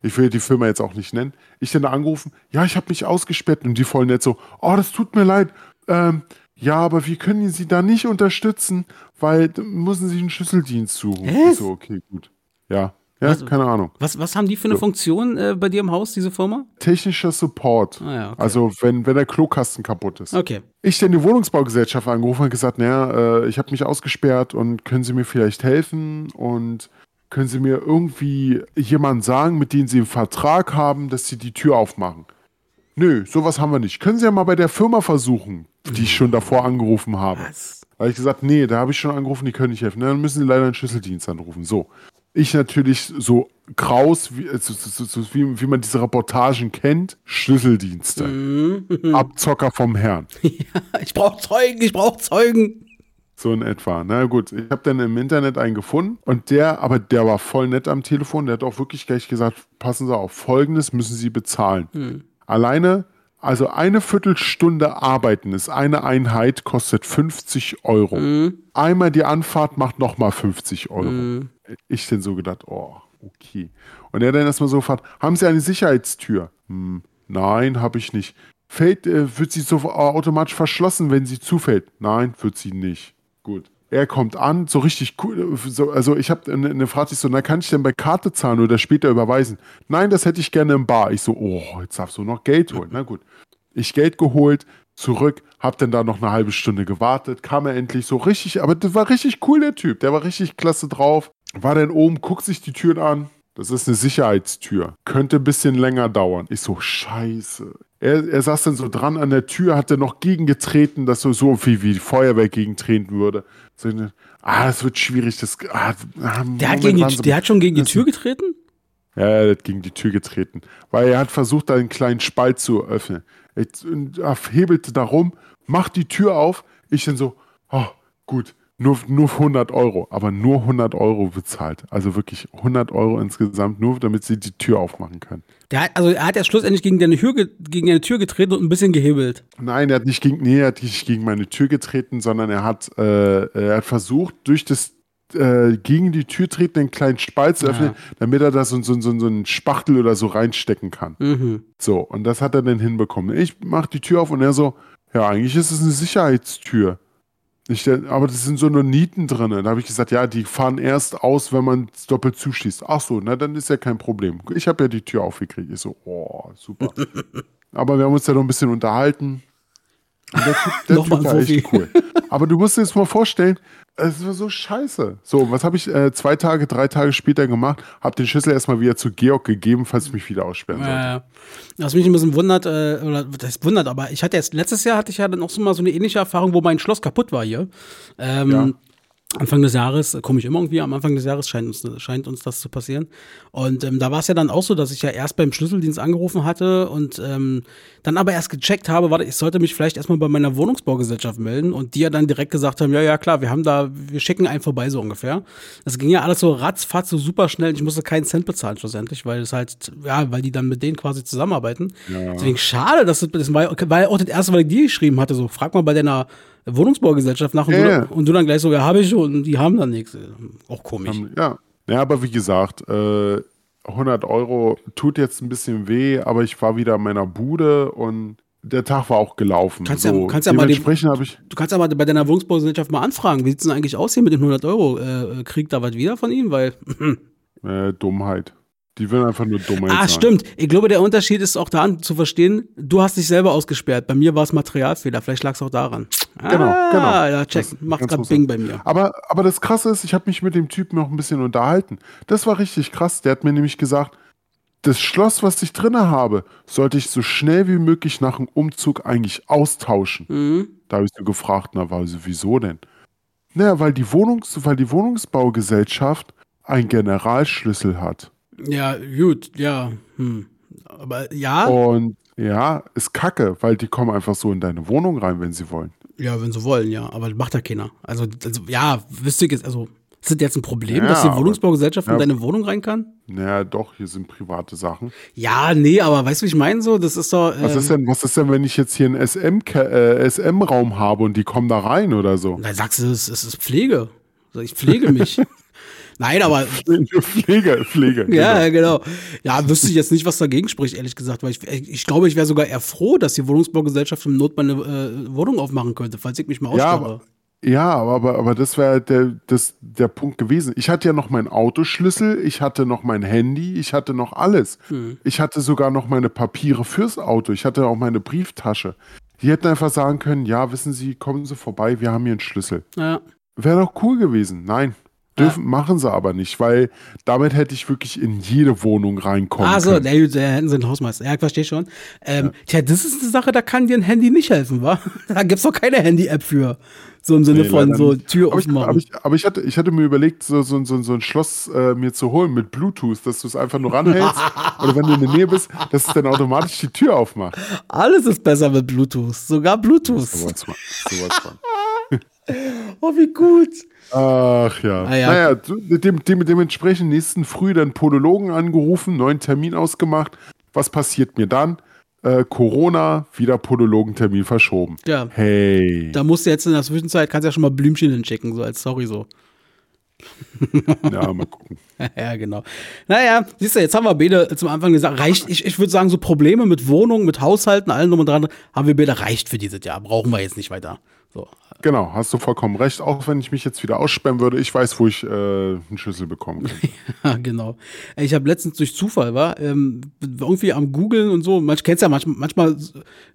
Ich will die Firma jetzt auch nicht nennen. Ich dann da angerufen, ja, ich habe mich ausgesperrt und die voll nett so, oh, das tut mir leid. Ähm, ja, aber wir können Sie da nicht unterstützen, weil da müssen Sie einen Schlüsseldienst suchen. Ich so, okay, gut. Ja, ja, Was- keine Ahnung. Was, was haben die für eine. Funktion äh, bei dir im Haus, diese Firma? Technischer Support. Ah ja, okay. Also, wenn, wenn der Klokasten kaputt ist. Okay. Ich dann die Wohnungsbaugesellschaft angerufen und gesagt, naja, äh, ich habe mich ausgesperrt und können Sie mir vielleicht helfen und können Sie mir irgendwie jemanden sagen, mit dem Sie einen Vertrag haben, dass Sie die Tür aufmachen? Nö, sowas haben wir nicht. Können Sie ja mal bei der Firma versuchen, die ich schon davor angerufen habe. Was? Da habe ich gesagt, nee, da habe ich schon angerufen, die können nicht helfen. Dann müssen Sie leider einen Schlüsseldienst anrufen. So. Ich natürlich so kraus, wie, äh, so, so, so, wie, wie man diese Reportagen kennt, Schlüsseldienste. Abzocker vom Herrn. [laughs] Ich brauche Zeugen, ich brauche Zeugen. So in etwa. Na gut, ich habe dann im Internet einen gefunden und der, aber der war voll nett am Telefon. Der hat auch wirklich gleich gesagt, passen Sie auf, folgendes müssen Sie bezahlen. Alleine, also eine Viertelstunde arbeiten ist eine Einheit, kostet 50 Euro. Einmal die Anfahrt macht nochmal 50 Euro. Ich denn so gedacht, oh, okay. Und er dann erstmal so gefragt, haben Sie eine Sicherheitstür? Hm, nein, habe ich nicht. Fällt, äh, wird sie so automatisch verschlossen, wenn sie zufällt? Nein, wird sie nicht. Gut. Er kommt an, so richtig cool. So, also ich habe eine, eine fragte ich so, na kann ich denn bei Karte zahlen oder später überweisen? Nein, das hätte ich gerne im Bar. Ich so, oh, jetzt darfst du noch Geld holen. Na gut. Ich Geld geholt, zurück, hab dann da noch eine halbe Stunde gewartet, kam er endlich so richtig, aber das war richtig cool, der Typ. Der war richtig klasse drauf. War dann oben, guckt sich die Türen an. Das ist eine Sicherheitstür. Könnte ein bisschen länger dauern. Ich so, scheiße. Er, er saß dann so dran an der Tür, hat dann noch gegengetreten, dass so, so viel wie die Feuerwehr gegentreten würde. So, ne, ah, das wird schwierig. Das, ah, ah, Der hat, gegen die, Sie- der hat schon gegen die Tür getreten? ja, er hat gegen die Tür getreten. Weil er hat versucht, da einen kleinen Spalt zu öffnen. Er hebelte da rum, macht die Tür auf. Ich dann so, oh, gut, Nur, nur 100 Euro, aber nur 100 Euro bezahlt. Also wirklich 100 Euro insgesamt, nur damit sie die Tür aufmachen können. Der hat, also er hat ja schlussendlich gegen eine, Tür, ge- gegen eine Tür getreten und ein bisschen gehebelt. Nein, er hat nicht gegen, nee, er hat nicht gegen meine Tür getreten, sondern er hat, äh, er hat versucht, durch das äh, gegen die Tür treten einen kleinen Spalt zu öffnen, damit er da so, so, so, so einen Spachtel oder so reinstecken kann. Mhm. So, und das hat er dann hinbekommen. Ich mach die Tür auf und er so, ja, eigentlich ist es eine Sicherheitstür. Ich, dann- aber das sind so nur Nieten drin. Da habe ich gesagt, ja, die fahren erst aus, wenn man es doppelt zuschließt. Ach so, na dann ist ja kein Problem. Ich habe ja die Tür aufgekriegt. Ich so, oh, super. [laughs] aber wir haben uns ja noch ein bisschen unterhalten. Und der Typ, der [laughs] Typ war echt cool. Aber du musst dir jetzt mal vorstellen, es war so scheiße. So, was habe ich äh, zwei Tage, drei Tage später gemacht? Habe den Schlüssel erstmal wieder zu Georg gegeben, falls ich mich wieder aussperren sollte. Ja, ja. Was mich ein bisschen wundert, äh, oder das wundert, aber ich hatte jetzt, letztes Jahr hatte ich ja dann auch so mal so eine ähnliche Erfahrung, wo mein Schloss kaputt war hier. Ähm, Ja. Anfang des Jahres, äh, komme ich immer irgendwie, am Anfang des Jahres scheint uns, scheint uns das zu passieren. Und ähm, da war es ja dann auch so, dass ich ja erst beim Schlüsseldienst angerufen hatte und ähm, dann aber erst gecheckt habe, warte, ich sollte mich vielleicht erstmal bei meiner Wohnungsbaugesellschaft melden und die ja dann direkt gesagt haben, ja, ja, klar, wir haben da, wir schicken einen vorbei, so ungefähr. Das ging ja alles so ratzfatz, so super schnell. Ich musste keinen Cent bezahlen schlussendlich, weil es halt, ja, weil die dann mit denen quasi zusammenarbeiten. Deswegen schade, dass das, das war, war ja auch das erste, was ich dir geschrieben hatte, so, frag mal bei deiner Wohnungsbaugesellschaft nach und, Ja, du, ja. und du dann gleich so, ja, habe ich und die haben dann nichts. Auch komisch. Ja. ja, aber wie gesagt, äh, 100 Euro tut jetzt ein bisschen weh, aber ich war wieder in meiner Bude und der Tag war auch gelaufen. Kannst ja- so, kannst ja mal habe ich. Du kannst aber bei deiner Wohnungsbaugesellschaft mal anfragen, wie sieht es denn eigentlich aus hier mit den 100 Euro? Äh, kriegt da was wieder von ihnen? Weil, [clears throat] Äh, Dummheit. Die will einfach nur Dummheit ah, stimmt. Ich glaube, der Unterschied ist auch daran zu verstehen, du hast dich selber ausgesperrt. Bei mir war es Materialfehler. Vielleicht lag es auch daran. Genau, ah, genau. Ja, check. Das Macht gerade Bing bei mir. Aber, aber das Krasse ist, ich habe mich mit dem Typen noch ein bisschen unterhalten. Das war richtig krass. Der hat mir nämlich gesagt, das Schloss, was ich drinne habe, sollte ich so schnell wie möglich nach dem Umzug eigentlich austauschen. Mhm. Da habe ich so gefragt, na, also, wieso denn? Naja, weil die, Wohnungs weil die Wohnungsbaugesellschaft einen Generalschlüssel hat. Ja, gut, ja. Hm. Aber ja, Und ja, ist kacke, weil die kommen einfach so in deine Wohnung rein, wenn sie wollen. ja, wenn sie wollen, ja. Aber macht ja keiner. Also, also ja, wüsste ich jetzt, also, ist das jetzt ein Problem, Ja, dass die aber- Wohnungsbaugesellschaft in ja. deine Wohnung rein kann? Naja, doch, hier sind private Sachen. Ja, nee, aber weißt du, wie ich meine so? Das ist doch. Was ähm, ist denn, was ist denn, wenn ich jetzt hier einen SM, äh, SM-Raum habe und die kommen da rein oder so? Dann sagst du, es es ist Pflege. Ich pflege mich. [laughs] Nein, aber [laughs] Pflege, Pflege. ja, genau. genau. Ja, wüsste ich jetzt nicht, was dagegen spricht, ehrlich gesagt, weil ich, ich glaube, ich wäre sogar eher froh, dass die Wohnungsbaugesellschaft im Not meine äh, Wohnung aufmachen könnte, falls ich mich mal Ja, aussperre. aber, ja, aber, aber, aber das wäre der, das, der Punkt gewesen. Ich hatte ja noch meinen Autoschlüssel, ich hatte noch mein Handy, ich hatte noch alles. Hm. Ich hatte sogar noch meine Papiere fürs Auto, ich hatte auch meine Brieftasche. Die hätten einfach sagen können, ja, wissen Sie, kommen Sie vorbei, wir haben hier einen Schlüssel. Ja. Wäre doch cool gewesen. Nein, dürfen, machen sie aber nicht, weil damit hätte ich wirklich in jede Wohnung reinkommen so, können. der, der hätten sie einen Hausmeister. Ja, ich verstehe schon. Ähm, Tja, das ist eine Sache, da kann dir ein Handy nicht helfen, wa? [laughs] Da gibt's doch keine Handy-App für. So im Sinne Nee, von so. Tür aber ich, aufmachen. aber, ich, aber ich, hatte, ich hatte mir überlegt, so, so, so, so ein Schloss äh, mir zu holen mit Bluetooth, dass du es einfach nur ranhältst [laughs] oder wenn du in der Nähe bist, dass es dann automatisch die Tür aufmacht. Alles ist besser mit Bluetooth. Sogar Bluetooth. Sowas von. Sowas von. [laughs] Oh, wie gut. Ach ja. Ah, ja. Naja, dem, dem, dementsprechend nächsten Früh dann Podologen angerufen, neuen Termin ausgemacht. Was passiert mir dann? Äh, Corona, wieder Podologentermin verschoben. Ja. Hey. Da musst du jetzt in der Zwischenzeit, kannst ja schon mal Blümchen hinschicken, so als Sorry so. [laughs] Ja, mal gucken. [laughs] ja, genau. Naja, siehst du, jetzt haben wir beide zum Anfang gesagt, reicht, ich, ich würde sagen, so Probleme mit Wohnungen, mit Haushalten, allem drum und dran, haben wir beide reicht für dieses Jahr. Brauchen wir jetzt nicht weiter. So. Genau, hast du vollkommen recht. Auch wenn ich mich jetzt wieder aussperren würde, ich weiß, wo ich äh, einen Schlüssel bekommen kann. [laughs] Ja, genau. Ich habe letztens durch Zufall, war ähm, irgendwie am Googeln und so. Manch kennst ja manchmal, manchmal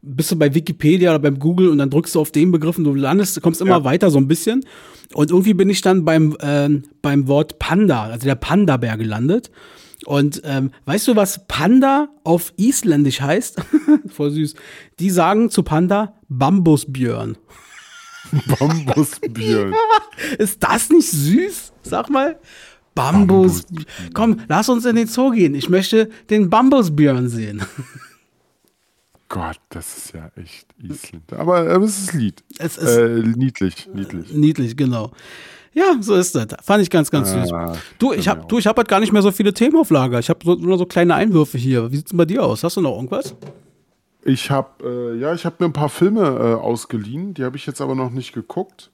bist du bei Wikipedia oder beim Google und dann drückst du auf den Begriff und du landest, kommst immer Ja. weiter so ein bisschen. Und irgendwie bin ich dann beim ähm, beim Wort Panda, also der Panda-Bär gelandet. Und ähm, weißt du, was Panda auf Isländisch heißt? [laughs] Voll süß. Die sagen zu Panda Bambusbjörn. Bambusbjörn. [laughs] Ist das nicht süß? Sag mal. Bambus. Komm, lass uns in den Zoo gehen. Ich möchte den Bambusbjörn sehen. Gott, das ist ja echt Island. Aber, aber es ist Lied. Es ist Äh, niedlich, niedlich. niedlich, genau. Ja, so ist das. Fand ich ganz, ganz süß. Ah, Du, ich hab, du, ich hab halt gar nicht mehr so viele Themen auf Lager. Ich habe so, nur so kleine Einwürfe hier. Wie sieht's denn bei dir aus? Hast du noch irgendwas? Ich habe äh, ja, ich habe mir ein paar Filme äh, ausgeliehen, die habe ich jetzt aber noch nicht geguckt.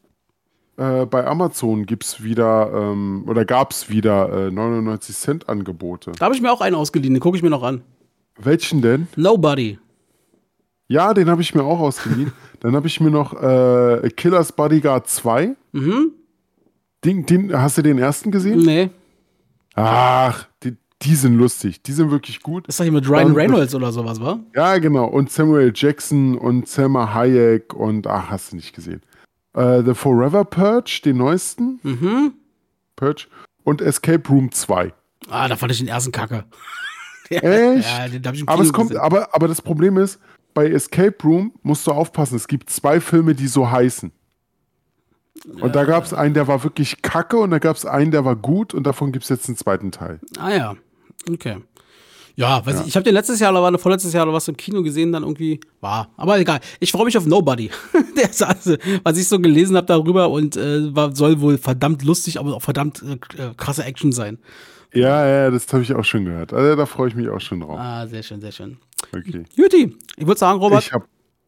Äh, bei Amazon gibt's wieder ähm, oder gab's wieder äh, 99 Cent Angebote. Da habe ich mir auch einen ausgeliehen, den gucke ich mir noch an. Welchen denn? Nobody. Ja, den habe ich mir auch ausgeliehen. [laughs] Dann habe ich mir noch äh, Killers Bodyguard 2. Mhm. Den, den, hast du den ersten gesehen? Nee. Ach, die, die sind lustig. Die sind wirklich gut. Ist doch hier mit Ryan Reynolds oder sowas, wa? Ja, genau. Und Samuel Jackson und Selma Hayek und ach, hast du nicht gesehen. Äh, The Forever Purge, den neuesten. Mhm. Purge. Und Escape Room 2. Ah, da fand ich den ersten Kacke. [laughs] Echt? Ja, den hab ich im aber, Kino es kommt, gesehen. aber, aber das Problem ist, bei Escape Room musst du aufpassen. Es gibt zwei Filme, die so heißen. Und da gab es einen, der war wirklich kacke und da gab es einen, der war gut und davon gibt es jetzt einen zweiten Teil. Ah ja, okay. Ja, weiß Ich, ich habe den letztes Jahr oder war vorletztes Jahr oder was im Kino gesehen, dann irgendwie war. Aber egal. Ich freue mich auf Nobody. [laughs] Der ist also, was ich so gelesen habe darüber und äh, war, soll wohl verdammt lustig, aber auch verdammt äh, krasse Action sein. Ja, ja, das habe ich auch schon gehört. Also, da freue ich mich auch schon drauf. Ah, sehr schön, sehr schön. Okay. Juti, ich würde sagen, Robert. Ich habe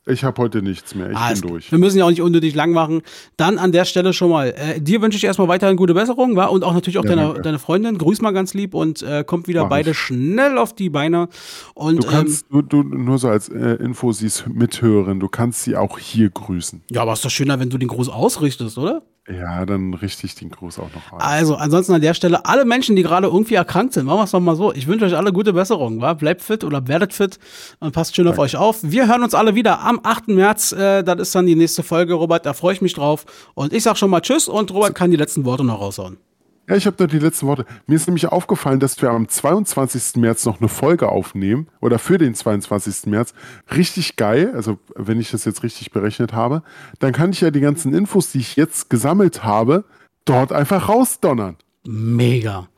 ich hab heute nichts mehr. Ich Ah, bin durch. Wir müssen ja auch nicht unnötig lang machen. Dann an der Stelle schon mal. Äh, dir wünsche ich erstmal weiterhin gute Besserung, wa? Und auch natürlich auch Ja, deine, danke. deine Freundin. Grüß mal ganz lieb und äh, kommt wieder Mach beide ich. schnell auf die Beine. Und Du kannst, du, du, nur so als äh, Info, sie ist Mithörerin, du kannst sie auch hier grüßen. ähm, ja, aber ist doch schöner, wenn du den Gruß ausrichtest, oder? Ja, dann richte ich den Gruß auch noch ein. Also, ansonsten an der Stelle, alle Menschen, die gerade irgendwie erkrankt sind, machen wir es doch mal so. Ich wünsche euch alle gute Besserung, wa? Bleibt fit oder werdet fit und passt schön auf euch auf. Wir hören uns alle wieder am 8. März. Äh, das ist dann die nächste Folge, Robert. Da freue ich mich drauf. Und ich sag schon mal Tschüss und Robert kann die letzten Worte noch raushauen. Ja, ich habe noch die letzten Worte. Mir ist nämlich aufgefallen, dass wir am 22. März noch eine Folge aufnehmen oder für den 22. März. Richtig geil, also wenn ich das jetzt richtig berechnet habe, dann kann ich ja die ganzen Infos, die ich jetzt gesammelt habe, dort einfach rausdonnern. Mega.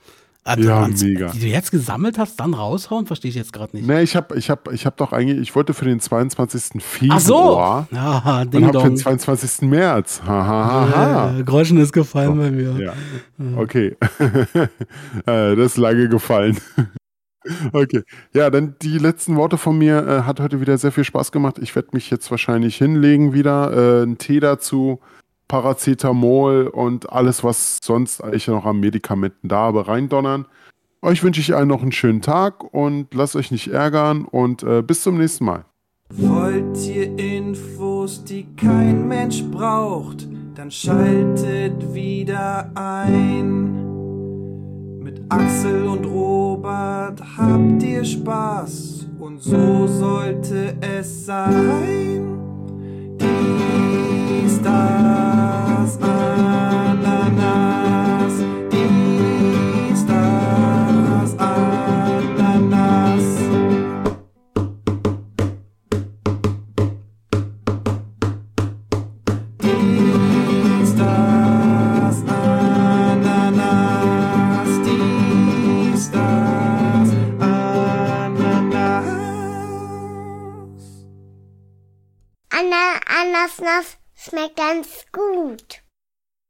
Also, Ja, mega. Die du jetzt gesammelt hast, dann raushauen? Verstehe ich jetzt gerade nicht. Ne, ich habe ich hab, ich hab doch eigentlich, ich wollte für den 22. Ach so. Februar Ja, und habe für den Dong. 22. März. Ha, ha, ha, ha. Äh, Groschen ist gefallen bei mir. Ja, okay. [laughs] äh, das ist lange gefallen. [laughs] okay. Ja, dann die letzten Worte von mir. Äh, hat heute wieder sehr viel Spaß gemacht. Ich werde mich jetzt wahrscheinlich hinlegen wieder. Äh, einen Tee dazu, Paracetamol und alles, was sonst ich noch an Medikamenten da habe, reindonnern. Euch wünsche ich allen noch einen schönen Tag und lasst euch nicht ärgern und äh, bis zum nächsten Mal. Wollt ihr Infos, die kein Mensch braucht, dann schaltet wieder ein. Mit Axel und Robert habt ihr Spaß und so sollte es sein. Dies, das, Ananas. Ganz gut.